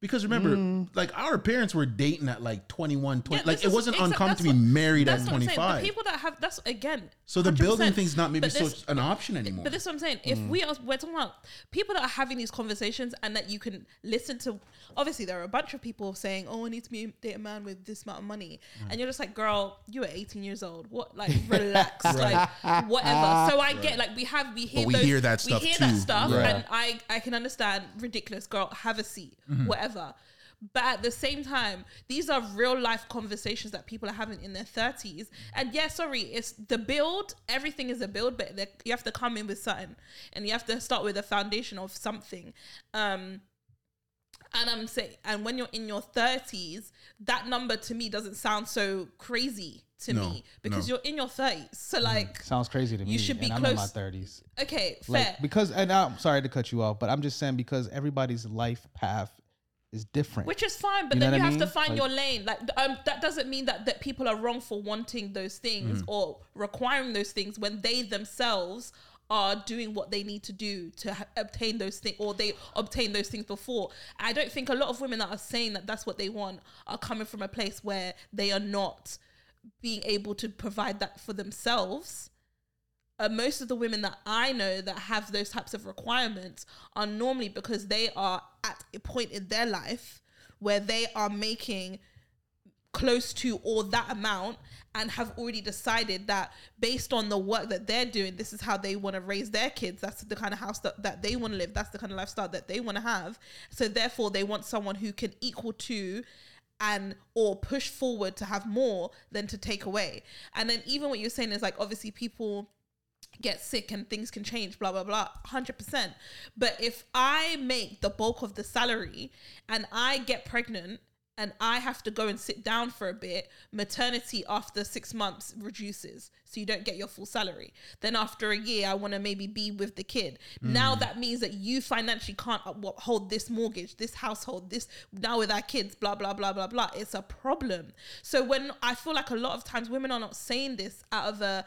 Because remember, Mm. like our parents were dating at like 21, 20. Yeah, like this it is- wasn't uncommon to be married at That's what I'm 25. The people that have that's again. so the building 100%. thing's not maybe But so this- an option anymore. But this is what I'm saying. If we are, we're talking about people that are having these conversations and that you can listen to. Obviously, there are a bunch of people saying, "Oh, I need to be date a man with this amount of money," and you're just like, "Girl, you are 18 years old. What? Like, relax. Like, whatever." So I get like we have we hear we those, hear that stuff We hear too. that stuff, Yeah. and I I can understand ridiculous. Girl, have a seat. Mm-hmm. Whatever. But at the same time, these are real life conversations that people are having in their 30s. And yeah, sorry, it's the build. Everything is a build, but you have to come in with something and you have to start with a foundation of something. Um, and I'm saying, and when you're in your 30s, that number to me doesn't sound so crazy to No, me because no. you're in your 30s. So, like, Sounds crazy to me. You should be and I'm in my close- thirties. okay, fair. Like because, and I'm sorry to cut you off, but I'm just saying because everybody's life path is different. Which is fine, but You then you what I have to find Like- your lane. Like um, that doesn't mean that that people are wrong for wanting those things or requiring those things when they themselves are doing what they need to do to ha- obtain those things or they obtain those things before. I don't think a lot of women that are saying that that's what they want are coming from a place where they are not being able to provide that for themselves uh, most of the women that I know that have those types of requirements are normally because they are at a point in their life where they are making close to or that amount and have already decided that based on the work that they're doing this is how they want to raise their kids. That's the kind of house that, that they want to live. That's the kind of lifestyle that they want to have. So therefore they want someone who can equal to and or push forward to have more than to take away. And then even what you're saying is like obviously people get sick and things can change, blah blah blah, hundred percent. But if I make the bulk of the salary and I get pregnant and I have to go and sit down for a bit, maternity after six months reduces, so you don't get your full salary. Then after a year, I want to maybe be with the kid. Now mm. that means that you financially can't uphold this mortgage, this household, this now with our kids, blah blah blah blah blah. It's a problem. So when I feel like a lot of times women are not saying this out of a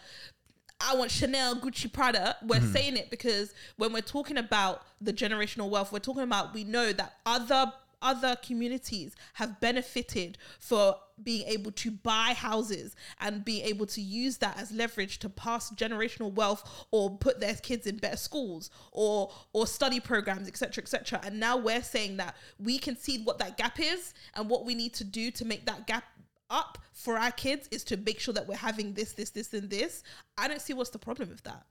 I want Chanel, Gucci, Prada. We're mm. saying it because when we're talking about the generational wealth, we're talking about we know that other other communities have benefited for being able to buy houses and being able to use that as leverage to pass generational wealth or put their kids in better schools or or study programs etc etc and now we're saying that we can see what that gap is and what we need to do to make that gap up for our kids is to make sure that we're having this, this, this, and this. I don't see what's the problem with that,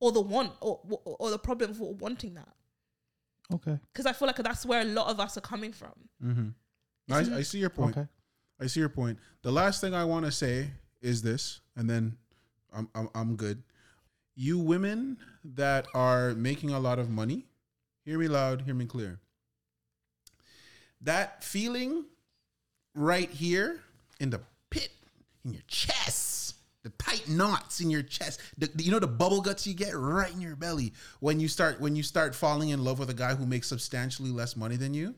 or the want, or or, or the problem for wanting that. Okay. Because I feel like that's where a lot of us are coming from. Mm-hmm. I, I see your point. Okay. I see your point. The last thing I want to say is this, and then I'm, I'm I'm good. You women that are making a lot of money, hear me loud, hear me clear. That feeling right here in the pit in your chest, the tight knots in your chest, the, you know the bubble guts you get right in your belly when you start when you start falling in love with a guy who makes substantially less money than you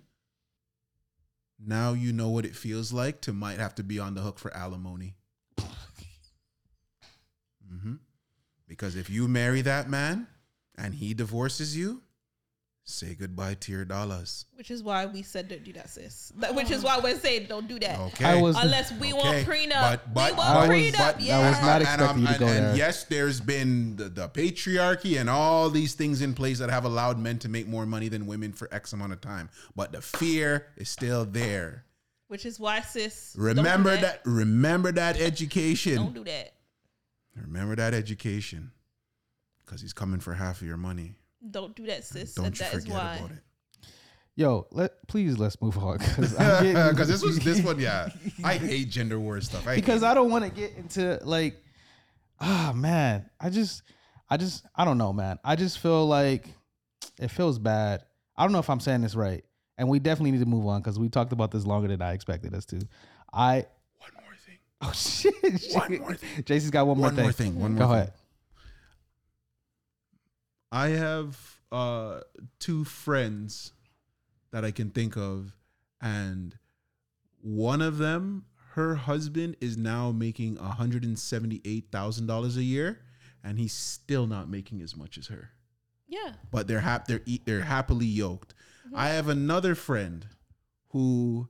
now you know what it feels like to might have to be on the hook for alimony. hmm Because if you marry that man and he divorces you, say goodbye to your dollars. Which is why we said don't do that, sis. That- which is why we're saying don't do that. Okay. Was- Unless we want Okay, prenup. but- but- we want I was- prenup. but- yeah. I was not expecting I'm- you to go and there. yes, there's been the, the patriarchy and all these things in place that have allowed men to make more money than women for X amount of time. But the fear is still there. Which is why, sis. don't do Remember that. Remember that education. Don't do that. Remember that education. Because he's coming for half of your money. Don't do that, sis. Don't and you that is forget why. about it. Yo, let please let's move on because Because this was this one, yeah. I hate gender war stuff. I because I don't want to get into like, ah man, I just, I just, I don't know, man. I just feel like it feels bad. I don't know if I'm saying this right, and we definitely need to move on because we talked about this longer than I expected us to. I one more thing. oh shit, One more thing. JC's got one more One thing. more thing. One Go more ahead. I have uh two friends that I can think of, and one of them, her husband is now making hundred and seventy-eight thousand dollars a year, and he's still not making as much as her. Yeah. but they're hap- they're e- they're happily yoked. I have another friend who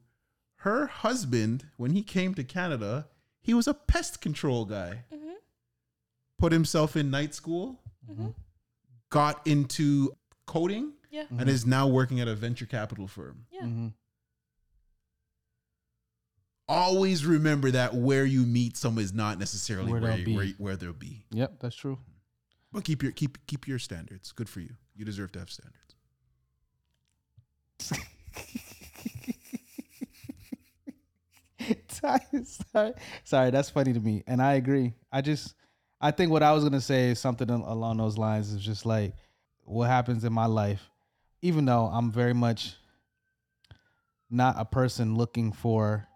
her husband, when he came to Canada, he was a pest control guy. Mhm. Put himself in night school, Mhm. Got into coding, Yeah. and is now working at a venture capital firm. Yeah. Mhm. Always remember that where you meet someone is not necessarily Where where, they'll you- be. where, where they'll be. Yep, that's true. But keep your keep keep your standards. Good for you. You deserve to have standards. sorry, sorry, that's funny to me, and I agree. I just, I think what I was gonna say is something along those lines. Is just like what happens in my life, even though I'm very much not a person looking for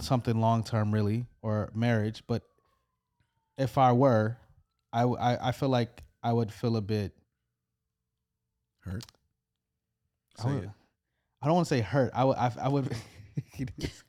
something long term, really, or marriage. But if I were, I I feel like I would feel a bit. Hurt. I, would. I don't want to say hurt. I would. I, I would.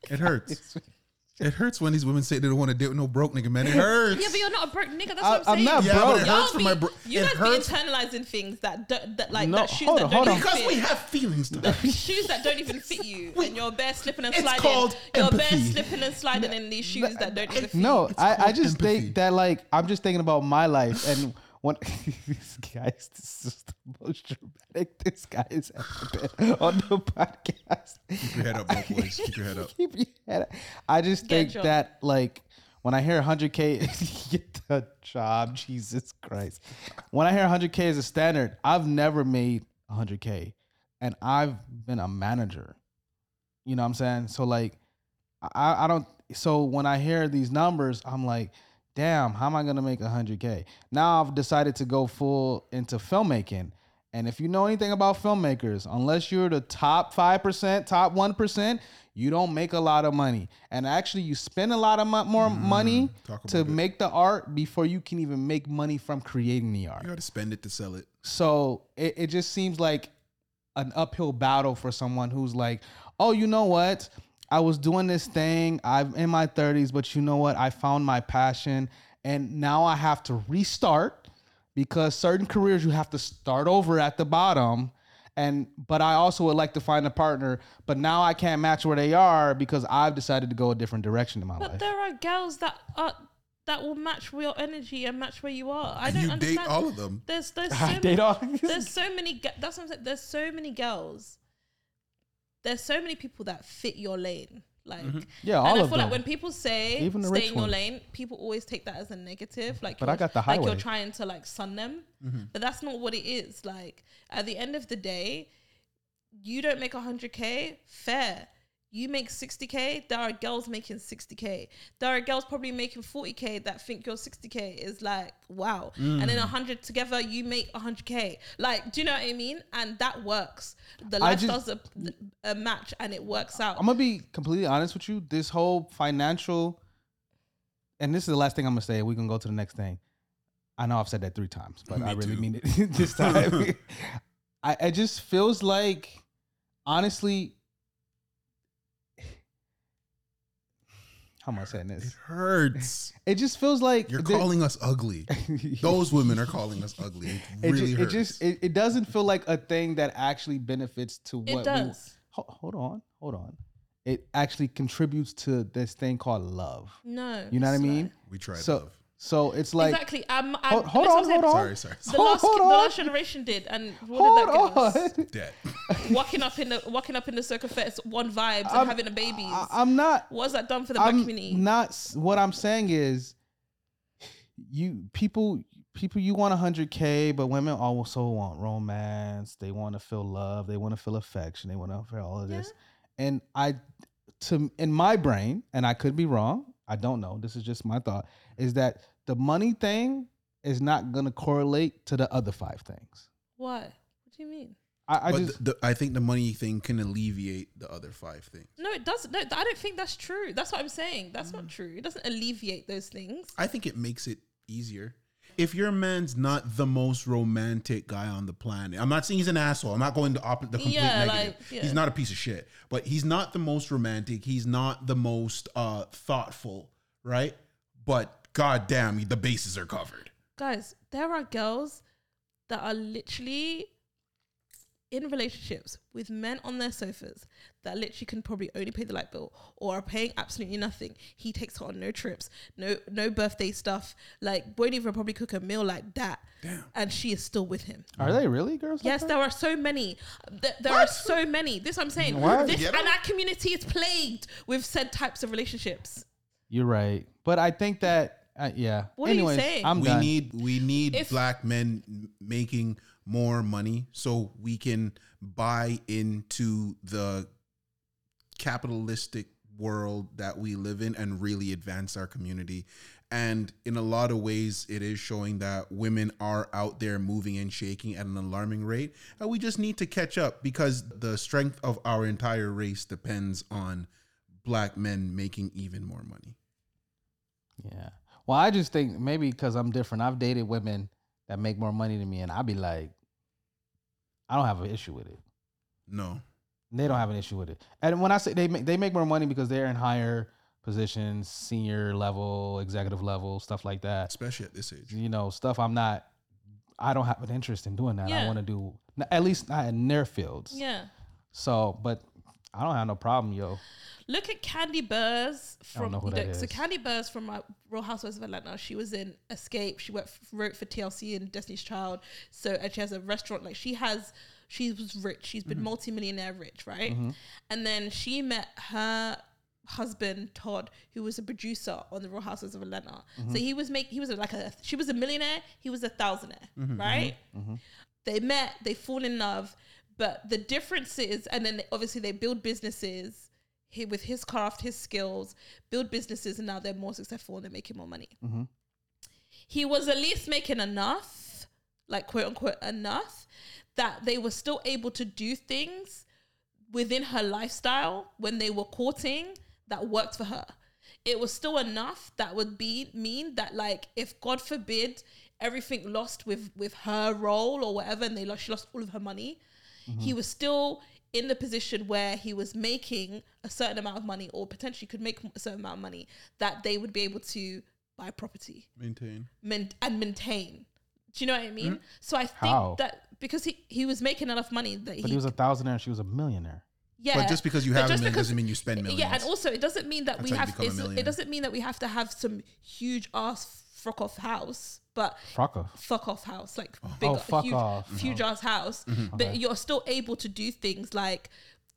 It hurts. It hurts when these women say they don't want to date with no broke nigga, man. It hurts. Yeah, but you're not a broke nigga. That's I- what I'm I'm saying. not Yeah, broke. but it hurts for my bro- You it guys hurts- be internalizing things that don't, that like No, that shoes hold that on, don't hold on. even because fit. we have feelings. To shoes that don't even fit you, and you're bare slipping and sliding. It's sliding. called you're bare slipping and sliding in these shoes that don't even fit. No, you. I, I just empathy. think that like I'm just thinking about my life and when this guy's this is the most dramatic this guy has ever been on the podcast. Keep your head up, broke boys. Keep your head up. Keep your head up. I just Get think job. that like when I hear 100k get the job, Jesus Christ. When I hear 100k as a standard, I've never made 100k and I've been a manager. You know what I'm saying? So like I, I don't so when I hear these numbers, I'm like, damn, how am I gonna make 100k? Now I've decided to go full into filmmaking. And if you know anything about filmmakers, unless you're the top 5%, top 1%, you don't make a lot of money. And actually, you spend a lot of mo- more mm, money to it. make the art before you can even make money from creating the art. You got to spend it to sell it. So it, it just seems like an uphill battle for someone who's like, oh, you know what? I was doing this thing. I'm in my 30s, but you know what? I found my passion. And now I have to restart because certain careers you have to start over at the bottom. And but I also would like to find a partner, but now I can't match where they are because I've decided to go a different direction in my But life. But there are girls that are that will match your energy and match where you are. I And don't you understand. date all of them. There's there's so I many, date all there's so many that's what I'm saying. There's so many girls. There's so many people that fit your lane. Like Yeah, all and I of feel them. like when people say Even stay in your ones. lane, people always take that as a negative. Like But I got the highway. like you're trying to like sun them. Mm-hmm. But that's not what it is. Like at the end of the day, you don't make 100k, fair. You make 60k, there are girls making 60k. There are girls probably making 40k that think your 60k is like, wow. And Mm. then 100 together, you make 100k. Like, do you know what I mean? And that works. The life just- does a, a match and it works out. I'm gonna be completely honest with you. This whole financial, and this is the last thing I'm gonna say. We can go to the next thing. I know I've said that three times, but Me I really too. mean it this time. I it just feels like, honestly, how am I saying It this? hurts. It just feels like You're calling us ugly. Those women are calling us ugly. It it, really ju- it hurts. just it, it doesn't feel like a thing that actually benefits to what it does. Ho- hold on, hold on. It actually contributes to this thing called love. No. You know what I mean? like- we tried So, love. So it's like exactly. Um, I'm, hold, hold on, hold on. Sorry, sorry. The Hold- last, hold the last generation did, and what Hold did that give us? Dead. walking up in the walking up in the circle fest, one vibes, and I'm- having a baby. I, I'm not. What's that done for the I'm community? not. What I'm saying is, you people, people, you want 100k, but women also want romance. They want to feel love. They want to feel affection. They want to feel all of this. And I, to in my brain, and I could be wrong. I don't know. This is just my thought. Is that the money thing is not going to correlate to the other five things. What? What do you mean? I, I but just the, the, I think the money thing can alleviate the other five things. No, it doesn't. No, I don't think that's true. That's what I'm saying. That's Mm. not true. It doesn't alleviate those things. I think it makes it easier. If your man's not the most romantic guy on the planet, I'm not saying he's an asshole. I'm not going to op- the complete Yeah, negative. like, yeah. He's not a piece of shit, but he's not the most romantic. He's not the most uh, thoughtful, right? But goddamn, the bases are covered. Guys, there are girls that are literally in relationships with men on their sofas that literally can probably only pay the light bill or are paying absolutely nothing. He takes her on no trips, no no birthday stuff, like won't even probably cook a meal like that. Damn. And she is still with him. Are they really girls? Yes, that? there are so many. Th- there are so many. This I'm saying. What? This Get and 'em? our community is plagued with said types of relationships. You're right, but I think that uh, yeah. What are you saying? I'm we done. need we need If- black men making more money so we can buy into the capitalistic world that we live in and really advance our community and in a lot of ways it is showing that women are out there moving and shaking at an alarming rate and we just need to catch up because the strength of our entire race depends on black men making even more money Yeah. Well, I just think maybe because I'm different. I've dated women that make more money than me, and I'd be like, I don't have an issue with it. no They don't have an issue with it. And when I say they make they make more money because they're in higher positions, senior level, executive level, stuff like that. especially at this age You know, stuff I'm not. I don't have an interest in doing that. I want to do at least not in their fields. Yeah. So, but I don't have no problem, yo. Look at Kandi Burruss from know who you know, that so. Kandi Burruss from uh, Real Housewives of Atlanta. She was in Xscape. She worked, wrote for TLC and Destiny's Child. So and she has a restaurant. Like she has, she was rich. She's Mm-hmm. been multimillionaire rich, right? And then she met her husband Todd, who was a producer on the Real Housewives of Atlanta. Mm-hmm. So he was make he was like a she was a millionaire. He was a thousandaire, Mm-hmm. right? They met. They fall in love. But the difference is, and then obviously they build businesses he, with his craft, his skills, build businesses, and now they're more successful and they're making more money. Mm-hmm. He was at least making enough, like quote unquote enough, that they were still able to do things within her lifestyle when they were courting that worked for her. It was still enough that would be mean that like if God forbid everything lost with with her role or whatever and they lost she lost all of her money, Mm-hmm. he was still in the position where he was making a certain amount of money or potentially could make a certain amount of money that they would be able to buy property maintain main- and maintain. Do you know what I mean? Mm-hmm. So I think How? that because he, he was making enough money that But he, he was a thousandaire and she was a millionaire. yeah. But just because you have a just million because- doesn't mean you spend millions. Yeah, and also it doesn't mean that That's we have. become a It's, it doesn't mean that we have to have some huge ass fuck off house, but Fuck off. fuck off house, like big, Oh, fuck huge, off. huge ass house. Mm-hmm. But you're still able to do things like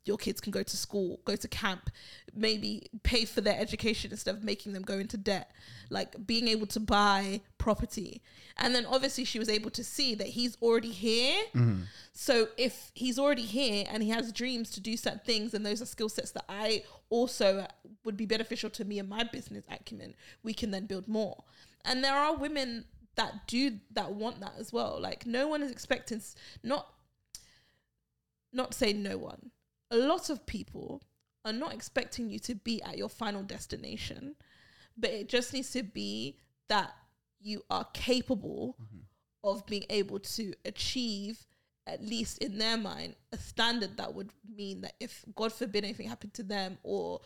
your kids can go to school, go to camp, maybe pay for their education instead of making them go into debt, like being able to buy property. And then obviously she was able to see that he's already here. Mm-hmm. So if he's already here and he has dreams to do certain things, and those are skill sets that I also would be beneficial to me and my business acumen, we can then build more. And there are women that do that want that as well. Like no one is expecting not not say no one. A lot of people are not expecting you to be at your final destination, but it just needs to be that you are capable mm-hmm. of being able to achieve at least in their mind a standard that would mean that if god forbid anything happened to them or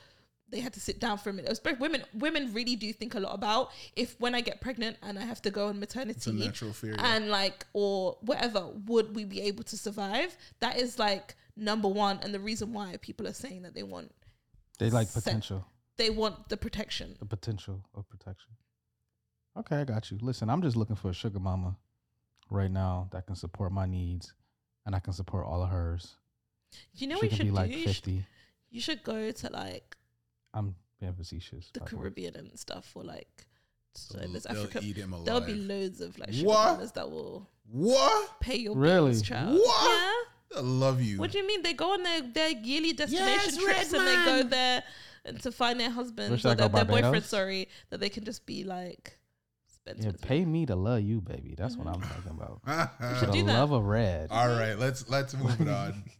they had to sit down for a minute. Especially women, women really do think a lot about if when I get pregnant and I have to go on maternity, natural fear, yeah. and like or whatever, would we be able to survive? That is like number one, and the reason why people are saying that they want They like Set- potential. they want the protection. The potential of protection. Okay, I got you. Listen, I'm just looking for a sugar mama right now that can support my needs and I can support all of hers. You know she what you can should be like do? You should, 50. you should go to like I'm being facetious. the by the way. Caribbean and stuff, or like so there's they'll Africa. eat him There'll be loads of like sugar What? mamas that will What? pay your Really? bills, child. What? Yeah. I love you. What do you mean? They go on their, their yearly destination Yes, trips and they go there and to find their husbands Wish I or their, go their Barbados. boyfriends, sorry, that they can just be like, spend, Yeah, spend, spend. pay me to love you, baby. That's what I'm talking about. should the do that. love of red. All right, let's let's move it on.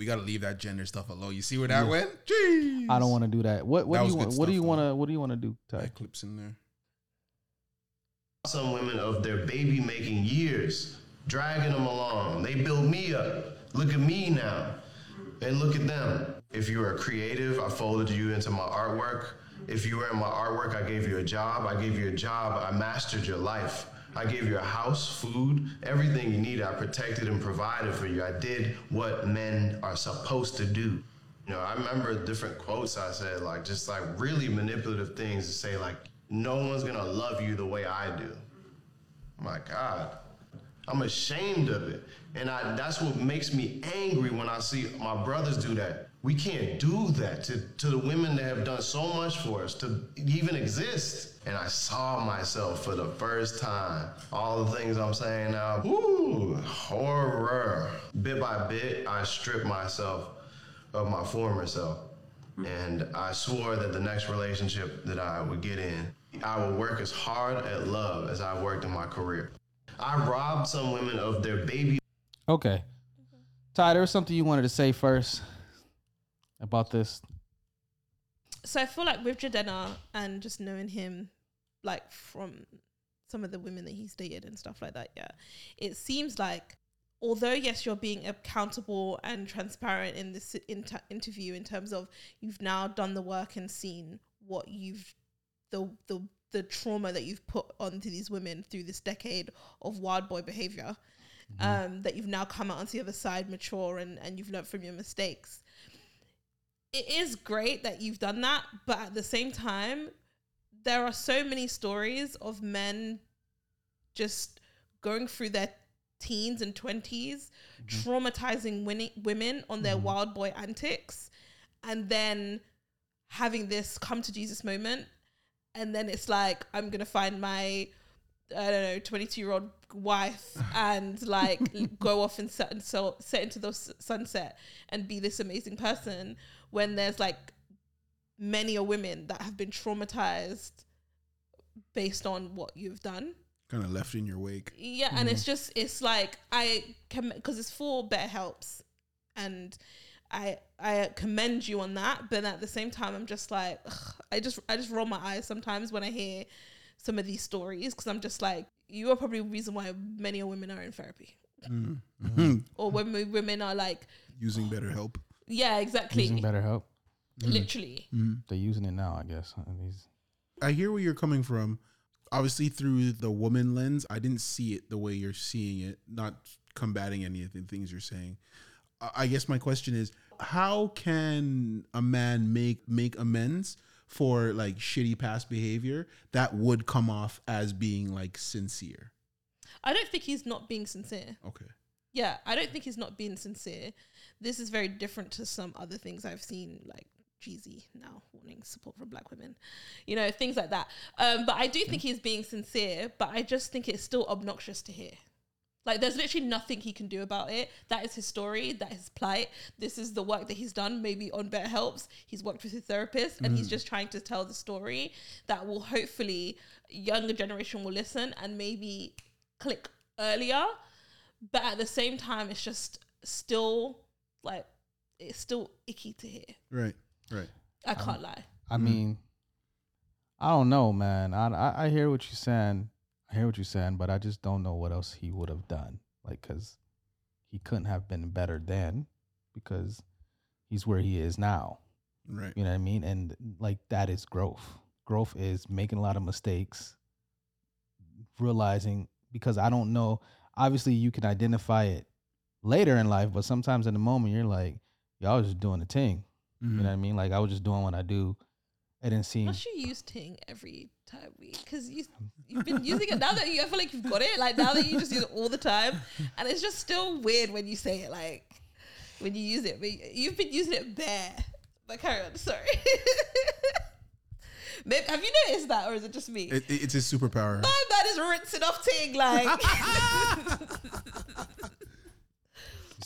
we gotta leave that gender stuff alone. You see where that Yeah. went? Jeez. I don't want to do that. What what That do was you good want? What do you though. want to what do you want to do, Ty? That clips in there. some women of their baby making years, dragging them along. They build me up. Look at me now. And look at them. If you are creative, I folded you into my artwork. If you were in my artwork, I gave you a job. I gave you a job. I mastered your life. I gave you a house, food, everything you needed. I protected and provided for you. I did what men are supposed to do. You know, I remember different quotes I said, like just like really manipulative things to say, like, no one's gonna love you the way I do. My God. I'm ashamed of it. And I, that's what makes me angry when I see my brothers do that. We can't do that to, to the women that have done so much for us to even exist. And I saw myself for the first time. All the things I'm saying now, whoo, horror. Bit by bit, I stripped myself of my former self. And I swore that the next relationship that I would get in, I would work as hard at love as I worked in my career. I robbed some women of their baby Okay. Ty, there was something you wanted to say first about this. so I feel like with Jidenna and just knowing him, like from some of the women that he's dated and stuff like that, yeah, it seems like although yes, you're being accountable and transparent in this inter- interview in terms of you've now done the work and seen what you've the the the trauma that you've put onto these women through this decade of wild boy behavior. Um, that you've now come out onto the other side mature and, and you've learned from your mistakes it is great that you've done that, but at the same time, there are so many stories of men just going through their teens and 20s, mm-hmm. traumatizing winning, women on their mm-hmm. wild boy antics, and then having this come to Jesus moment. And then it's like, I'm going to find my, I don't know, 22 year old wife and like go off and set, and so, set into the s- sunset and be this amazing person when there's like many a women that have been traumatized based on what you've done. Kind of left in your wake. Yeah, and mm-hmm. it's just it's like I can because it's for BetterHelps, and I I commend you on that. But at the same time, I'm just like ugh, I just I just roll my eyes sometimes when I hear some of these stories because I'm just like you are probably the reason why many women are in therapy, mm-hmm. or when we- women are like Using BetterHelp. Yeah exactly Using better help. Mm-hmm. literally mm-hmm. They're using it now, I guess. These I hear where you're coming from. Obviously, through the woman lens, I didn't see it the way you're seeing it. Not combating any of the things you're saying. I- I guess my question is, how can a man make make amends for like shitty past behavior that would come off as being like sincere? I don't think he's not being sincere. Okay. Yeah, I don't think he's not being sincere. This is very different to some other things I've seen, like Jeezy now wanting support from black women, you know, things like that. Um, but I do think he's being sincere, but I just think it's still obnoxious to hear. Like, there's literally nothing he can do about it. That is his story. That is his plight. This is the work that he's done. Maybe on BetterHelps, he's worked with his therapist, and he's just trying to tell the story that will hopefully younger generation will listen and maybe click earlier. But at the same time, it's just still like it's still icky to hear. Right. Right. I can't um, lie. I mm. mean, I don't know, man. I, I I hear what you're saying. I hear what you're saying, but I just don't know what else he would have done. Like, cause he couldn't have been better then, because he's where he is now. Right. You know what I mean? And like that is growth. Growth is making a lot of mistakes, realizing because I don't know. Obviously, you can identify it later in life, but sometimes in the moment you're like, "Y'all was just doing the thing." You know mm-hmm. what I mean? Like I was just doing what I do. I didn't seem. Must you use Ting every time we? Because you you've been using it now that you I feel like you've got it. Like now that you just use it all the time, and it's just still weird when you say it. Like when you use it, but you've been using it bare. But carry on. Sorry. Maybe, have you noticed that, or is it just me? It, it- it's his superpower. My man is rinsing off Ting like.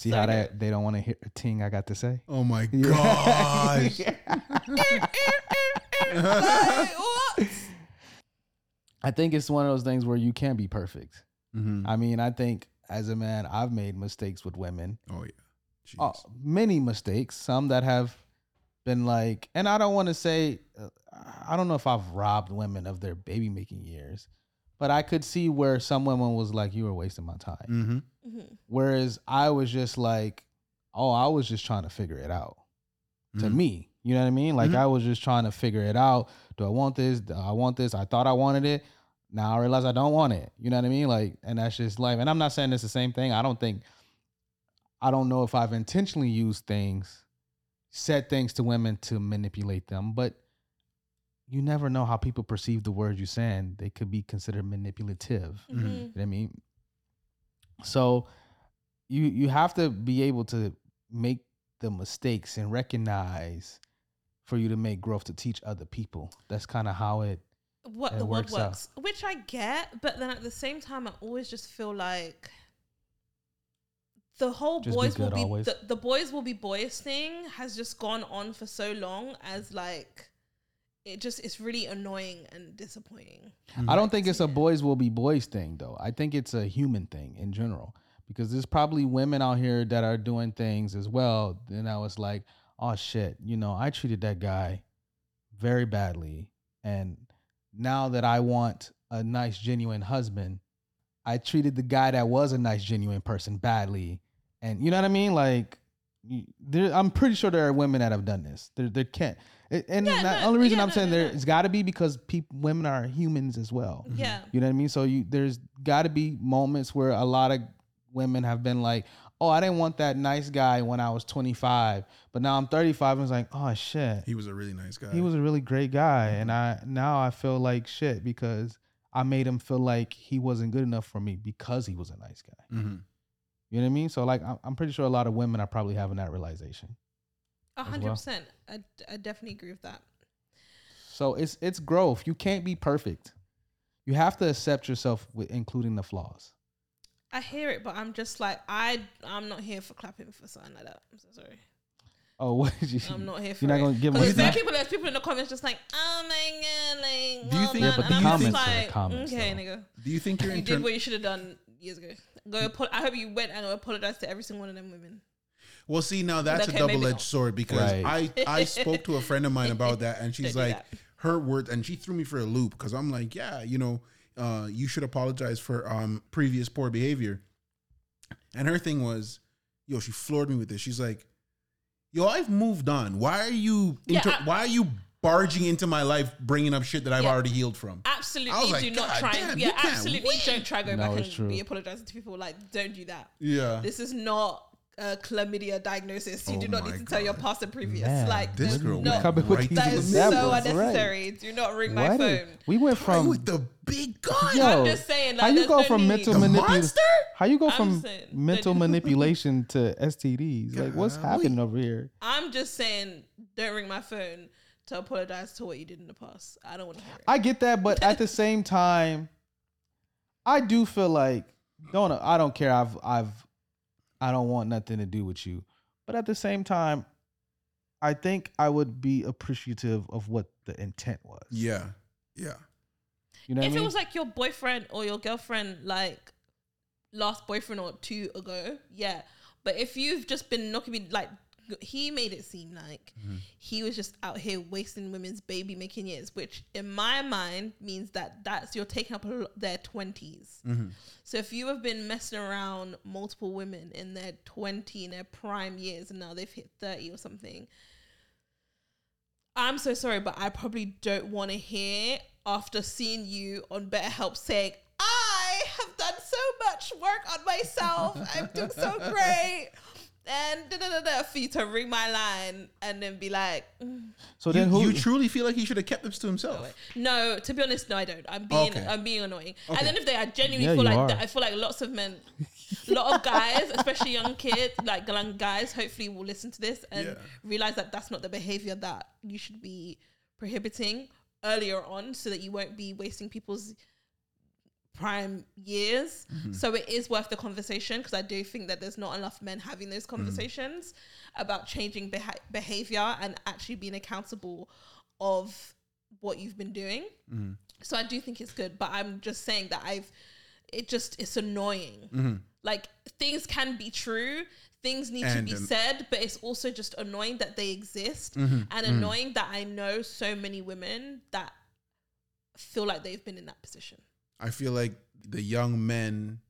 See how that they don't want to hear a ting I got to say. Oh my gosh. like. I think it's one of those things where you can't be perfect. Mhm. I mean, I think as a man, I've made mistakes with women. Oh yeah. Jeez. Uh, many mistakes, some that have been like, and I don't want to say, uh, I don't know if I've robbed women of their baby making years, but I could see where some women was like, you were wasting my time. Mhm. Mhm. Whereas I was just like, oh, I was just trying to figure it out. To Mhm. me, you know what I mean? Like Mhm. I was just trying to figure it out. Do I want this? Do I want this? I thought I wanted it. now I realize I don't want it. You know what I mean? Like, and that's just life. And I'm not saying it's the same thing. I don't think, I don't know if I've intentionally used things, said things to women to manipulate them, but you never know how people perceive the words you're saying. They could be considered manipulative. Mhm. You know what I mean? So you you have to be able to make the mistakes and recognize for you to make growth to teach other people. That's kind of how it what the word works works, which I get, but then at the same time, I always just feel like the whole Just be boys will be the, the boys will be boys thing has just gone on for so long as like it just it's really annoying and disappointing. I don't think it's a boys will be boys thing though. I think it's a human thing in general because there's probably women out here that are doing things as well. Then I was like, oh shit, you know, I treated that guy very badly, and now that I want a nice, genuine husband, I treated the guy that was a nice, genuine person badly, and you know what I mean, like. There, I'm pretty sure there are women that have done this. There, there can't, and and Yeah, the no, only reason yeah, I'm no, saying no, there, no. it's got to be because people, women are humans as well. Yeah. You know what I mean? So you there's got to be moments where a lot of women have been like, "Oh, I didn't want that nice guy when I was 25, but now I'm 35 and it's like, "Oh shit. He was a really nice guy. He was a really great guy and I now I feel like shit because I made him feel like he wasn't good enough for me because he was a nice guy." Mhm. You know what I mean? So like I'm- I'm pretty sure a lot of women are probably having that realization. A hundred percent. I I definitely agree with that. So it's it's growth. You can't be perfect. You have to accept yourself with including the flaws. I hear it, but I'm just like I I'm not here for clapping for something like that. I'm so sorry. Oh, what did you? I'm not here for You're not gonna give Because them there are people, there's people in the comments just like, oh my god, like, Do you well think- Yeah, but the I'm just comments are like, comments, okay, though. nigga, Do you think you're you did what you should have done years ago. Go, apo- I hope you went and apologized to every single one of them women. Well, see, now that's Okay, a double edged sword because Right. I I spoke to a friend of mine about that, and she's like, that. her words, and she threw me for a loop because I'm like, yeah, you know, uh, you should apologize for um previous poor behavior. And her thing was, yo, she floored me with this. She's like, yo, I've moved on. Why are you Yeah, I- why are you barging into my life, bringing up shit that I've Yeah. already healed from? Absolutely, I like, do not God try. damn, and, yeah, absolutely, win. don't try go No, back and true. be apologizing to people. Like, don't do that. Yeah, This is not a chlamydia diagnosis. You Oh do not need to tell your past and previous. Man, like, this there's girl no, Coming with right these that to is so examples, right. unnecessary. Do not ring my Why phone. we went Right from with the big gun. Yo, I'm just saying, how you go no from need. mental manipulation? How you go I'm from saying, mental manipulation to STDs? Like, what's happening over here? I'm just saying, don't ring my phone to apologize to what you did in the past. I don't want to hear it. I get that, but at the same time, I do feel like don't I don't care. I've I've I don't want nothing to do with you, but at the same time, I think I would be appreciative of what the intent was. Yeah, yeah. you know if I mean? it was like your boyfriend or your girlfriend, like last boyfriend or two ago, yeah. But if you've just been knocking me, like he made it seem like Mm-hmm. he was just out here wasting women's baby making years, which in my mind means that that's you're taking up their 20s. Mm-hmm. So if you have been messing around multiple women in their 20 in their prime years and now they've hit 30 or something, I'm so sorry, but I probably don't want to hear after seeing you on BetterHelp saying, I have done so much work on myself. I'm doing so great. And da, da, da, da, for you to ring my line and then be like, "Mm, so You, then who? you truly feel like he should have kept this to himself? no. To be honest, no, I don't. I'm being, Okay. I'm being annoying. Okay. And then if they, I genuinely Yeah, feel like are. that. I feel like lots of men, a lot of guys, especially young kids, like young guys, hopefully will listen to this and Yeah. realize that that's not the behavior that you should be prohibiting earlier on, so that you won't be wasting people's prime years. Mm-hmm. So it is worth the conversation because I do think that there's not enough men having those Mm-hmm. conversations about changing beha- behavior and actually being accountable of what you've been doing. Mm-hmm. So I do think it's good, but I'm just saying that I've it just it's annoying. Mm-hmm. Like things can be true, things need And, to be said, but it's also just annoying that they exist Mm-hmm. and annoying that I know so many women that feel like they've been in that position. I feel like the young men,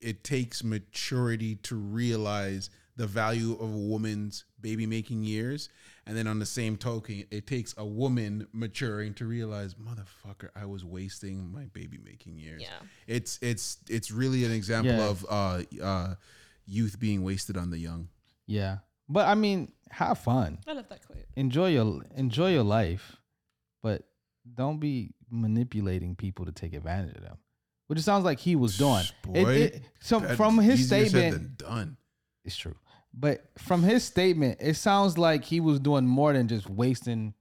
it takes maturity to realize the value of a woman's baby making years. And then on the same token, it takes a woman maturing to realize, motherfucker, I was wasting my baby making years. Yeah. It's it's it's really an example Yeah. of uh uh youth being wasted on the young. Yeah. But I mean, have fun. I love that quote. Enjoy your enjoy your life, but don't be manipulating people to take advantage of them. Which it sounds like he was doing. Boy, it- so from his easier said statement, than done. it's true. But from his statement, it sounds like he was doing more than just wasting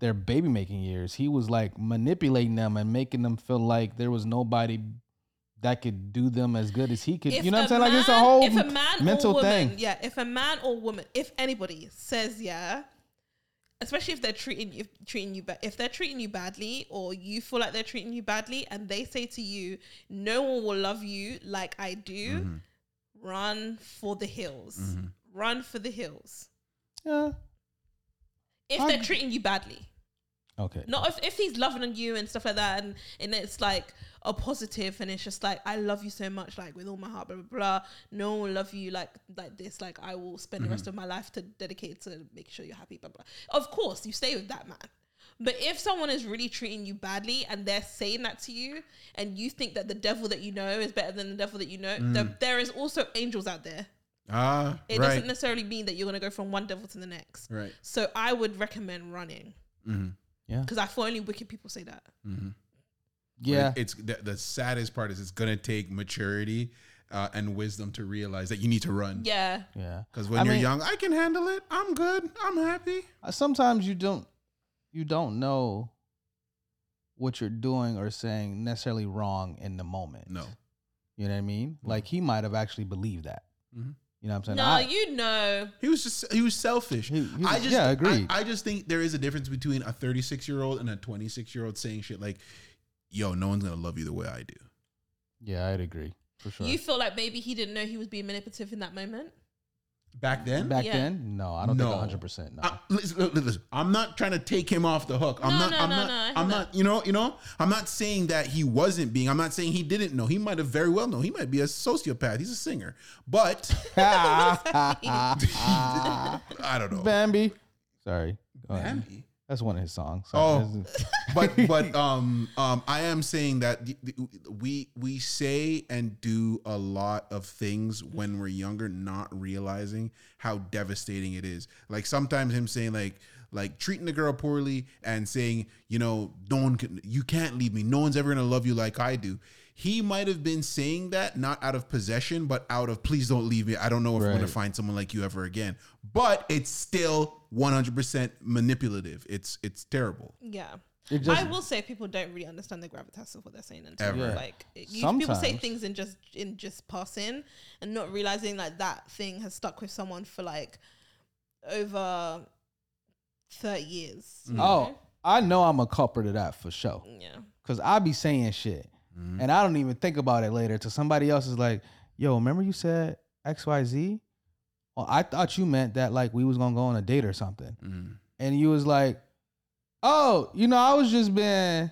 their baby making years. He was like manipulating them and making them feel like there was nobody that could do them as good as he could. If you know what I'm a saying? Like it's a whole if a man mental woman, thing. Yeah, if a man or woman, if anybody says yeah, especially if they're treating you treating you bad, if they're treating you badly or you feel like they're treating you badly, and they say to you, "No one will love you like I do," Mm-hmm. run for the hills. Run for the hills. Yeah. If I- they're treating you badly. Okay. Not if, if he's loving on you and stuff like that, and, and it's like a positive, and it's just like I love you so much, like with all my heart, blah blah blah. No one will love you like like this. Like I will spend the rest of my life to dedicate to make sure you're happy, blah blah. Of course, you stay with that man. But if someone is really treating you badly and they're saying that to you, and you think that the devil that you know is better than the devil that you know, there- there is also angels out there. Ah, It right. doesn't necessarily mean that you're gonna go from one devil to the next. Right. So I would recommend running Mm-hmm. Yeah. because I feel only wicked people say that. Yeah. It's the, the saddest part is it's gonna take maturity uh, and wisdom to realize that you need to run. Yeah. yeah. Because when I you're mean- young, I can handle it. I'm good. I'm happy. Sometimes you don't you don't know what you're doing or saying necessarily wrong in the moment. No. You know what I mean? Like he might have actually believed that. Mhm. You know what I'm saying? No, I- you know. He was just he was selfish. He- he I was- just yeah, agreed. I, I just think there is a difference between a 36 year old and a 26 year old saying shit like, "Yo, no one's gonna love you the way I do." yeah, I'd agree for sure. You feel like maybe he didn't know he was being manipulative in that moment. Back then, Back Yeah. then, no, I don't No. think 100. percent No. I, listen, listen, listen, I'm not trying to take him off the hook. I'm No, not. no, I'm no, not. no, I hear I'm that. not. You know. You know. I'm not saying that he wasn't being. I'm not saying he didn't know. He might have very well known. He might be a sociopath. He's a singer, but I don't know. Bambi. Sorry. Go ahead. Bambi? That's one of his songs. Oh. But but um um I am saying that the- the- we we say and do a lot of things when we're younger, not realizing how devastating it is. Like sometimes him saying like like treating the girl poorly and saying you know no one can you can't leave me no one's ever gonna love you like I do. He might have been saying that not out of possession, but out of please don't leave me. I don't know if I'm gonna find someone like you ever again. But it's still 100% manipulative. It's it's terrible. Yeah. Just- I will say people don't really understand the gravitas of what they're saying until Ever. Yeah. like you, people say things in just in just passing and not realizing like that thing has stuck with someone for like over 30 years. Mm. Oh, you Oh, know? I know I'm a culprit of that for sure. Yeah. Cause I be saying shit, Mm-hmm. and I don't even think about it later. Till somebody else is like, "Yo, remember you said X Y Z? Well, I thought you meant that like we was gonna go on a date or something." Mm, And you was like, "Oh, you know, I was just being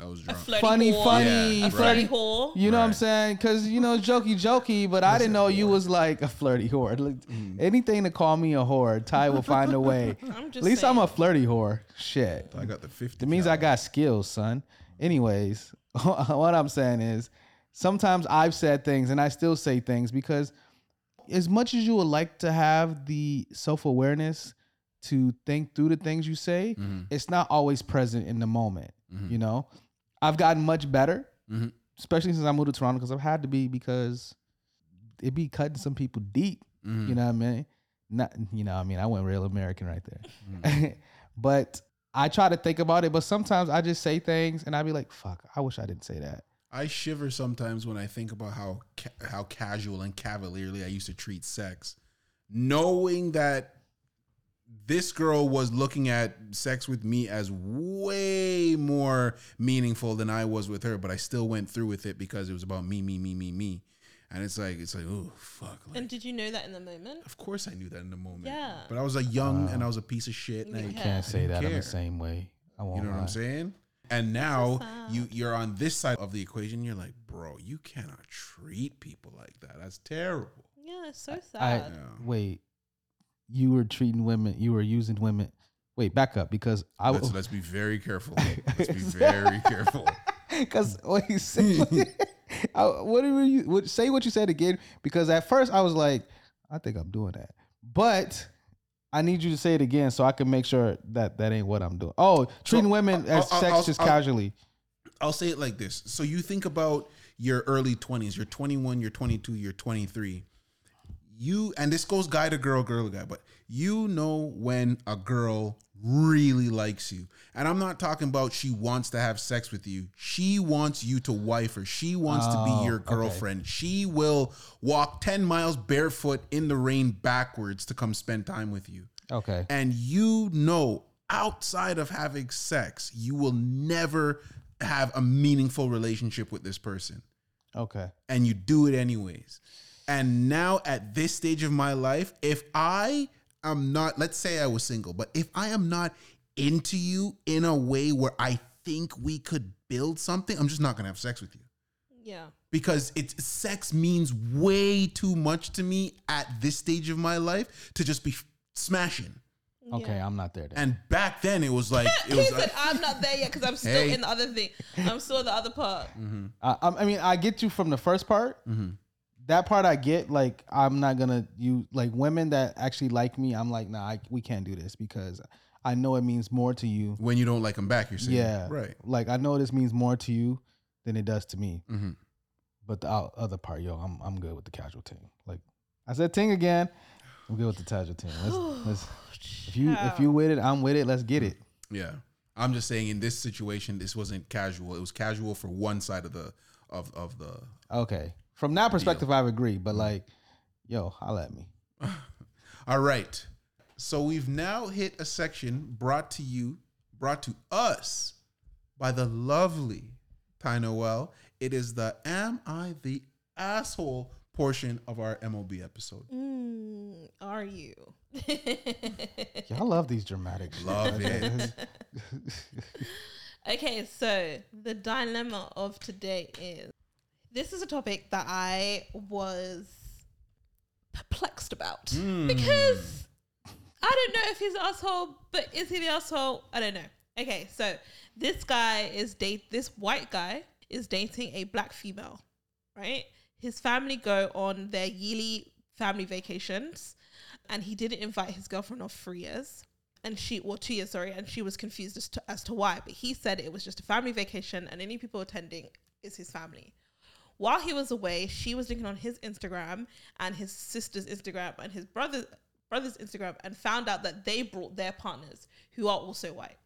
I was drunk. flirty funny, whore, funny, Yeah, a right. flirty whore. You know what I'm saying? Because you know, jokey, jokey, but I didn't know you was like a flirty whore. Look, Mm. Anything to call me a whore, Ty will find a way. I'm just At least I'm a flirty whore. Shit. I got the 50. That means I got skills, son. Anyways, what I'm saying is sometimes I've said things and I still say things because as much as you would like to have the self-awareness to think through the things you say, Mhm. it's not always present in the moment. Mhm. You know, I've gotten much better, Mhm. especially since I moved to Toronto because I've had to be because it be cutting some people deep. You know what I mean? Not you know, I mean, I went real American right there. but I try to think about it, but sometimes I just say things and I'd be like, fuck, I wish I didn't say that. I shiver sometimes when I think about how ca- how casual and cavalierly I used to treat sex, knowing that this girl was looking at sex with me as way more meaningful than I was with her, but I still went through with it because it was about me, me, me, me, me, and it's like it's like oh fuck. Like, And did you know that in the moment? of course I knew that in the moment. Yeah. But I was like young and I was a piece of shit. And You I, didn't Can't say that in care. the same way. I won't You know what. I'm saying? And now sad. you you're on this side of the equation. You're like, bro, you cannot treat people like that. That's terrible. Yeah, it's so I sad. Yeah. wait. You were treating women. You were using women. Wait, back up because I Let's, let's be very careful. Let's be very careful. because what you said. I, what did you what, say? What you said again? Because at first I was like, I think I'm doing that, but I need you to say it again so I can make sure that that ain't what I'm doing. Oh, treating women I'll- as I'll- sex I'll- just I'll- casually. I'll say it like this. So you think about your early 20s, you're 21, you're 22, you're 23. You and this goes guy to girl, girl to guy, but you know when a girl really likes you. And I'm not talking about she wants to have sex with you. She wants you to wife her. She wants to Oh, be your okay. girlfriend. She will walk 10 miles barefoot in the rain backwards to come spend time with you Okay. and you know outside of having sex, you will never have a meaningful relationship with this person. Okay. And you do it anyways. And now at this stage of my life, if I am not, let's say I was single, but if I am not into you in a way where I think we could build something, I'm just not gonna have sex with you Yeah. because it's sex means way too much to me at this stage of my life to just be f- smashing. Okay. I'm not there. Then. And back then it was like it He was said, like, "I'm not there yet because I'm still Hey. in the other thing. I'm still in the other part." Mm-hmm. I, I I mean, I get you from the first part. Mm-hmm. That part I get. Like, I'm not gonna you like women that actually like me. I'm like, nah, I, we can't do this because I know it means more to you. when you don't like them back, you're saying Yeah, right. Like, I know this means more to you than it does to me. Mhm. But the o- other part, yo, I'm I'm good with the casual team. Like I said, ting again. I'm good with the casual team. Let's, let's if you if you with it, I'm with it. Let's get it. Yeah, I'm just saying in this situation, this wasn't casual. It was casual for one side of the of of the. Okay. From that perspective, I agree. But like, yo, holla at me. All right, so we've now hit a section brought to you, brought to us by the lovely Tiye Noelle. It is the "Am I the asshole?" portion of our MOB episode. Mm, are you? Y'all love these dramatic. shit. Love it. Okay, so the dilemma of today is this is a topic that I was perplexed about hmm. because I don't know if he's an asshole, but is he the asshole? I don't know. Okay, so this guy is date this white guy is dating a black female, right? His family go on their yearly family vacations, and he didn't invite his girlfriend of three years and she or two years sorry and she was confused as to, as to why but he said it was just a family vacation and any people attending is his family while he was away she was looking on his instagram and his sister's instagram and his brother brother's instagram and found out that they brought their partners who are also white.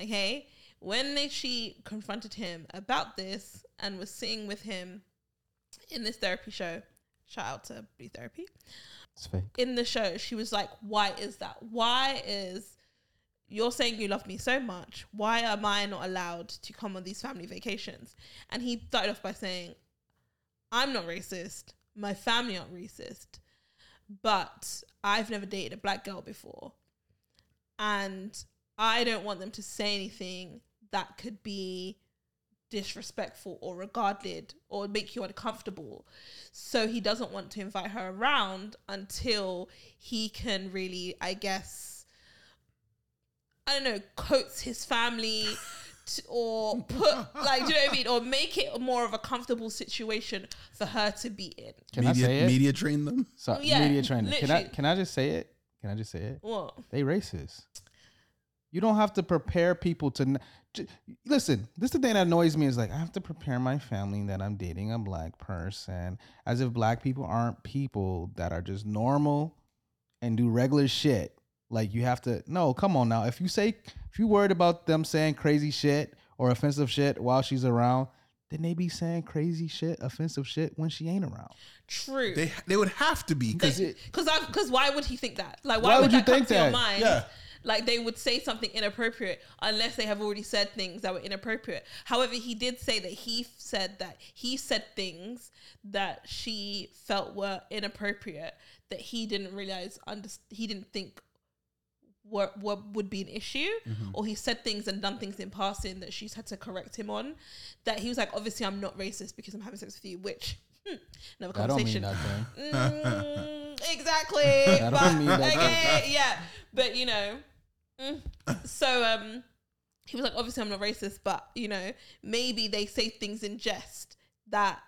Okay? When they, she confronted him about this and was sitting with him in this therapy show shout out to blue therapy. In the show, she was like, Why is that? Why is you're saying you love me so much? Why am I not allowed to come on these family vacations? And he started off by saying, I'm not racist. My family aren't racist. But I've never dated a black girl before. And I don't want them to say anything that could be disrespectful or regarded or make you uncomfortable. So he doesn't want to invite her around until he can really, I guess, I don't know, coax his family to, or put, like, do you know what I mean? Or make it more of a comfortable situation for her to be in. Can media, I say it? media train them. Sorry, Yeah, media training. Can I can I just say it? Can I just say it? What? They racist. You don't have to prepare people to. n- j- Listen, this is the thing that annoys me is like I have to prepare my family that I'm dating a black person, as if black people aren't people that are just normal and do regular shit. Like you have to. No, come on now. If you say if you worried about them saying crazy shit or offensive shit while she's around, then they be saying crazy shit, offensive shit when she ain't around. True. They they would have to be because because I because why would he think that? Like why, Why would, would you that come think to your that? mind? Yeah. Like they would say something inappropriate unless they have already said things that were inappropriate. However, he did say that he said that he said things that she felt were inappropriate that he didn't realize under he didn't think what what would be an issue or he said things and done things in passing that she's had to correct him on that he was like obviously I'm not racist because I'm having sex with you which Another That don't conversation. mean nothing. Mm, exactly. That but, don't mean nothing. okay, yeah. But you know, mm. so um, he was like, obviously I'm not racist, but you know, maybe they say things in jest that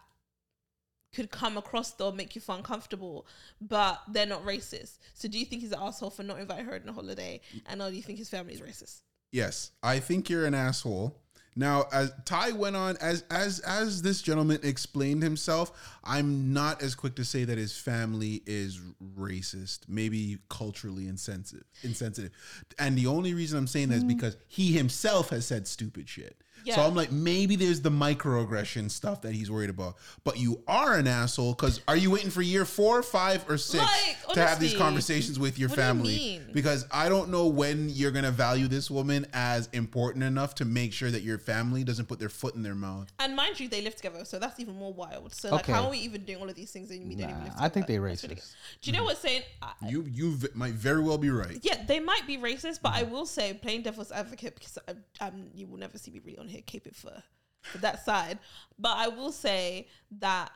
could come across or make you feel uncomfortable, but they're not racist. So do you think he's an asshole for not inviting her on a holiday? And or do you think his family is racist? Yes, I think you're an asshole. Now, as Ty went on, as as as this gentleman explained himself, I'm not as quick to say that his family is racist, maybe culturally insensitive, insensitive. And the only reason I'm saying that is mm. because he himself has said stupid shit. So I'm like, maybe there's the microaggression stuff that he's worried about. But you are an asshole because are you waiting for year four, five, or six Like, to have these conversations with your what do you family? mean? Because I don't know when you're gonna value this woman as important enough to make sure that your family doesn't put their foot in their mouth. And mind you, they live together, so that's even more wild. So like, Okay. how are we even doing all of these things and we don't even Nah, live I think they That's racist. ridiculous. Do you know mm-hmm. what's saying? I, You you v- might very well be right. yeah, they might be racist, but I mm-hmm. will say, playing devil's advocate, because I, um, you will never see me really on here keep it for, for that side. But I will say that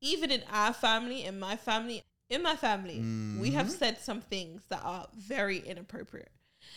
even in our family, in my family, in my family, we have mm-hmm. said some things that are very inappropriate.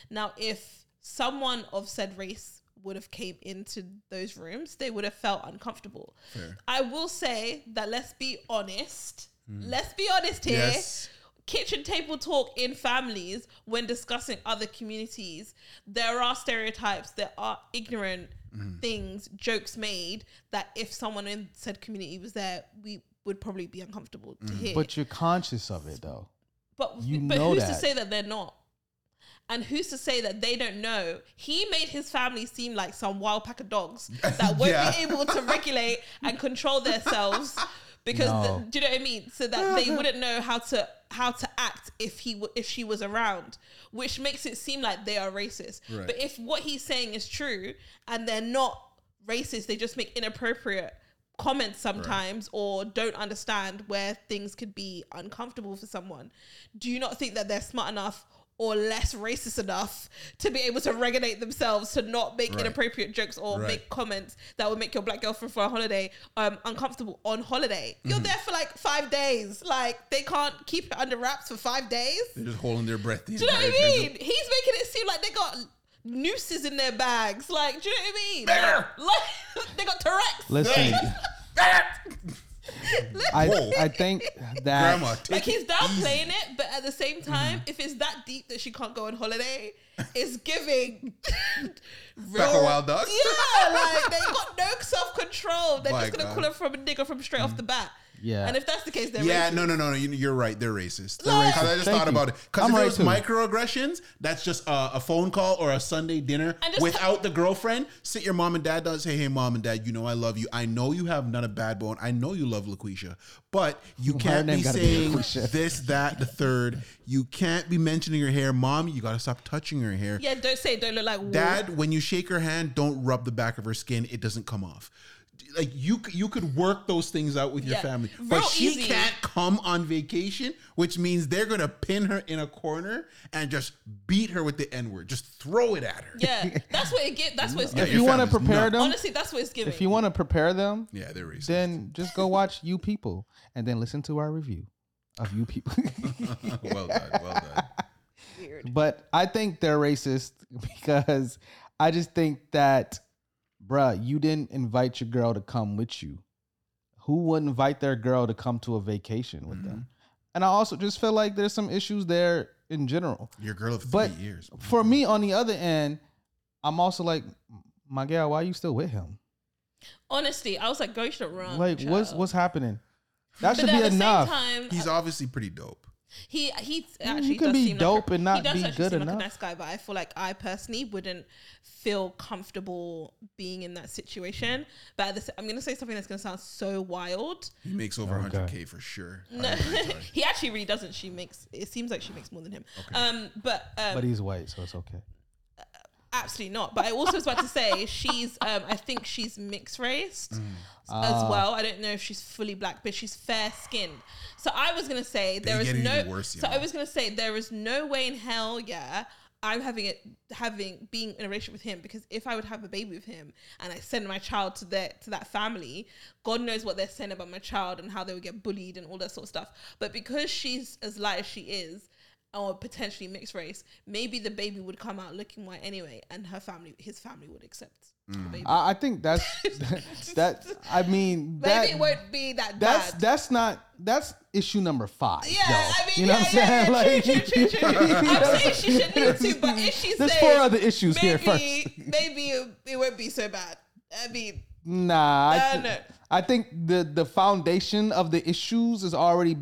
Now, if someone of said race would have came into those rooms, they would have felt uncomfortable. Fair. I will say that let's be honest. Mm. Let's be honest here Yes. Kitchen table talk in families when discussing other communities there are stereotypes there are ignorant mm. things jokes made that if someone in said community was there we would probably be uncomfortable to mm. hear But you're conscious of it though. but you but know who's to say that they're not and who's to say that they don't know? He made his family seem like some wild pack of dogs that won't Yeah. be able to regulate and control themselves because No. the, do you know what I mean? So that they wouldn't know how to how to act if he w- if she was around, which makes it seem like they are racist. Right. But if what he's saying is true and they're not racist, they just make inappropriate comments sometimes or don't understand where things could be uncomfortable for someone. Do you not think that they're smart enough or less racist enough to be able to regulate themselves to not make Right. inappropriate jokes or Right. make comments that would make your black girlfriend for a holiday um uncomfortable on holiday? You're there for like five days. Like they can't keep it under wraps for five days. They're just holding their breath. The Do you know what I mean? He's making it seem like they got nooses in their bags. Like, do you know what I mean? Like, like they got Tourette's. Listen, I I think that Grandma, Like he's it downplaying it, but at the same mm-hmm. time, if it's that deep that she can't go on holiday, it's giving Back a wild dog? Yeah, like they got no self control. They're My just gonna God. call her from a nigger from straight off the mm. bat. Yeah. and if that's the case, they're Yeah, racist. no, no, no, no. you- You're right. They're racist. They're Like- racist. 'Cause I just Thank thought you. about it. Because I'm if right it was too. microaggressions, that's just a, a phone call or a Sunday dinner And just- without the girlfriend. Sit your mom and dad down and say, "Hey, mom and dad, you know I love you. I know you have none of bad bone. I know you love LaQuisha, but you Her can't name be gotta be saying LaQuisha. this, that, the third. You can't be mentioning her hair, mom. You got to stop touching her hair. Yeah, don't say it, don't look like wool. Dad, when you shake her hand, don't rub the back of her skin. It doesn't come off. Like you, you could work those things out with your Yeah. family, Real but she easy. can't come on vacation, which means they're gonna pin her in a corner and just beat her with the N word. Just throw it at her. Yeah, that's what it get. That's what it's Yeah, if giving. you your want to family's prepare nuts. them, Honestly, that's what it's giving. if you want to prepare them, Yeah, they're racist. then just go watch You People and then listen to our review of You People. well done, well done. Weird. but I think they're racist because I just think that, bruh, you didn't invite your girl to come with you. Who would invite their girl to come to a vacation with them? Mm-hmm. And I also just feel like there's some issues there in general. Your girl of three But years. for me, on the other end, I'm also like, my gal, why are you still with him? Honestly, I was like, go to run. Like, what's child. what's happening? That But should at be the enough. Same time, He's obviously pretty dope. He he actually can does be seem dope like and not he does be actually good seem enough. Like a nice guy, but I feel like I personally wouldn't feel comfortable being in that situation. But at the, sa- I'm gonna say something that's gonna sound so wild. He makes over Okay. 100k for sure. No, I agree, sorry. he actually really doesn't. She makes it seems like she makes more than him. Um, but um, But he's white, so it's okay. Absolutely not. But I also was about to say she's um I think she's mixed race Mm. as Ah. well. I don't know if she's fully black, but she's fair skinned. So I was gonna say there is no worse, you so I was gonna say there is no way in hell, yeah, I'm having it having being in a relationship with him because if I would have a baby with him and I send my child to that to that family, God knows what they're saying about my child and how they would get bullied and all that sort of stuff. But because she's as light as she is, or potentially mixed race, maybe the baby would come out looking white anyway, and her family, his family, would accept the baby. I, I think that's that. I mean, that, maybe it won't be that that's bad. that's not that's issue number five. Yeah, though. I mean, you know yeah, what I'm yeah, saying? yeah, like, true, true, true, true. I'm saying she should need to, but if she There's says four other issues maybe, here first. maybe it, it won't be so bad. I mean, Nah, I, Uh, thi- no. I think the the foundation of the issues is already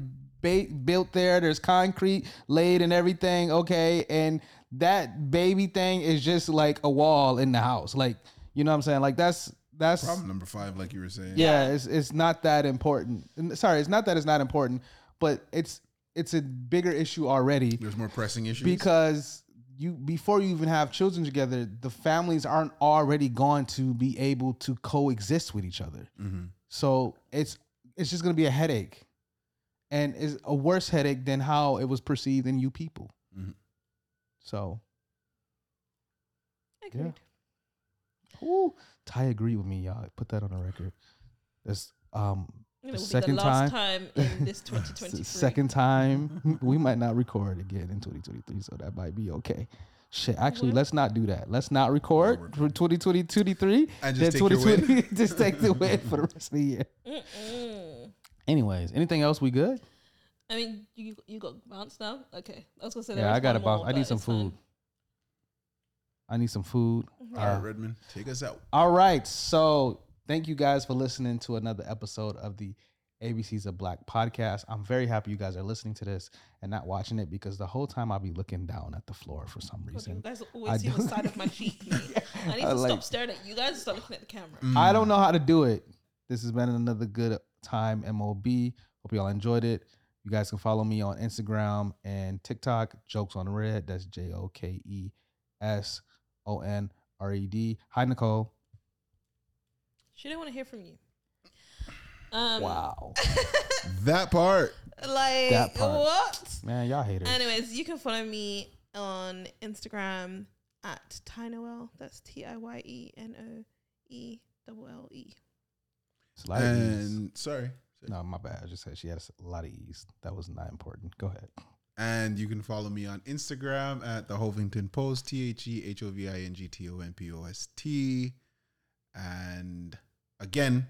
ba- built there. There's concrete laid and everything. Okay, and that baby thing is just like a wall in the house. Like you know what I'm saying? Like that's that's Problem number five, like you were saying. yeah. It's it's not that important. Sorry, it's not that it's not important, but it's it's a bigger issue already There's more pressing issues. because you before you even have children together the families aren't already going to be able to coexist with each other Mm-hmm. so it's it's just going to be a headache and is a worse headache than how it was perceived in you people. Mhm. so agreed. ooh, ty agree with me y'all. Put that on the record. That's um the second the time last time, in this 2023. second time. We might not record again in 2023 so that might be okay. Shit actually Well- let's not do that. Let's not record for 2020 23 And then just take your 2020 just take the win for the rest of the year. Mm-mm. Anyways anything else we good I mean, you you got bounce now. Okay, I was gonna say. yeah i got a one bounce more, i need some it's fine. food i need some food All right, Uh, Redmond, take us out. all right so thank you guys for listening to another episode of the abcs of black podcast i'm very happy you guys are listening to this and not watching it because the whole time i'll be looking down at the floor for some God, you reason guys I always see the don't- side of my cheek. man. I need I to like- stop staring at you guys. and Start looking at the camera. Mm. I don't know how to do it. This has been another good time MOB. Hope y'all enjoyed it. You guys can follow me on Instagram and TikTok. Jokes on Red. That's J O K E S O N R E D. Hi Nicole. She didn't want to hear from you. Um, Wow, That part. Like That part. what? man, y'all haters. Anyways, you can follow me on Instagram at Tiye Noelle. That's T I Y E N O E double L E. It's a lot. And sorry. No, my bad. I just said she had a lot of E's. That was not important. Go ahead. And you can follow me on Instagram at the Hovington Post, T H E H O V I N G T O N P O S T. And again,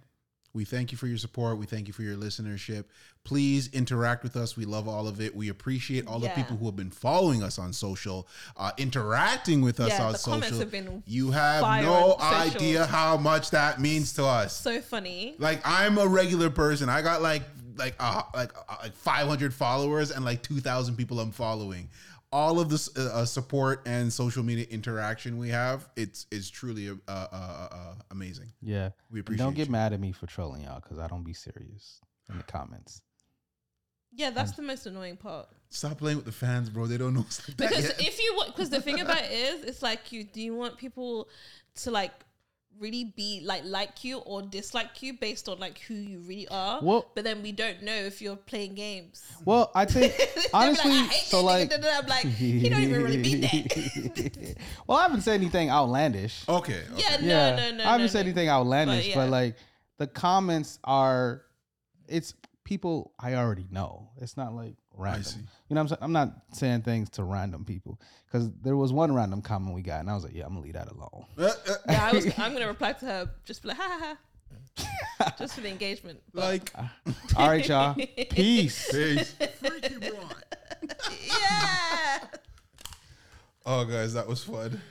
we thank you for your support. We thank you for your listenership. Please interact with us. We love all of it. We appreciate all Yeah. the people who have been following us on social, uh, interacting with us Yeah, on the comments social. have been you have no idea how much that means to us. so funny. Like I'm a regular person. I got like like uh, like uh, like 500 followers and like 2,000 people I'm following. All of this uh, uh, support and social media interaction we have, it's it's truly uh, uh, uh, uh, amazing. Yeah. We And appreciate. don't get you. mad at me for trolling y'all because I don't be serious in the comments. Yeah, that's the most annoying part. Stop playing with the fans, bro. They don't know it's like that Because yet. if you want, because the thing about it is, it's like you do you want people to like really be like like you or dislike you based on like who you really are. Well- but then we don't know if you're playing games. Well, I think They'll like, honestly, "I hate so that like, nigga," I'm like, he don't even really mean that. well, I haven't said anything outlandish. okay, okay. yeah, no, yeah, no, no. I haven't no, said no. anything outlandish, But, but, like the comments are, it's people I already know. It's not like random. see. You know what I'm saying? I'm not saying things to random people because there was one random comment we got, and I was like, yeah, I'm gonna leave that alone. Uh, uh, Yeah, I was. I'm gonna reply to her just be like, ha ha ha, just for the engagement. But like, All right, y'all. Peace. peace. yeah. Oh, guys, that was fun.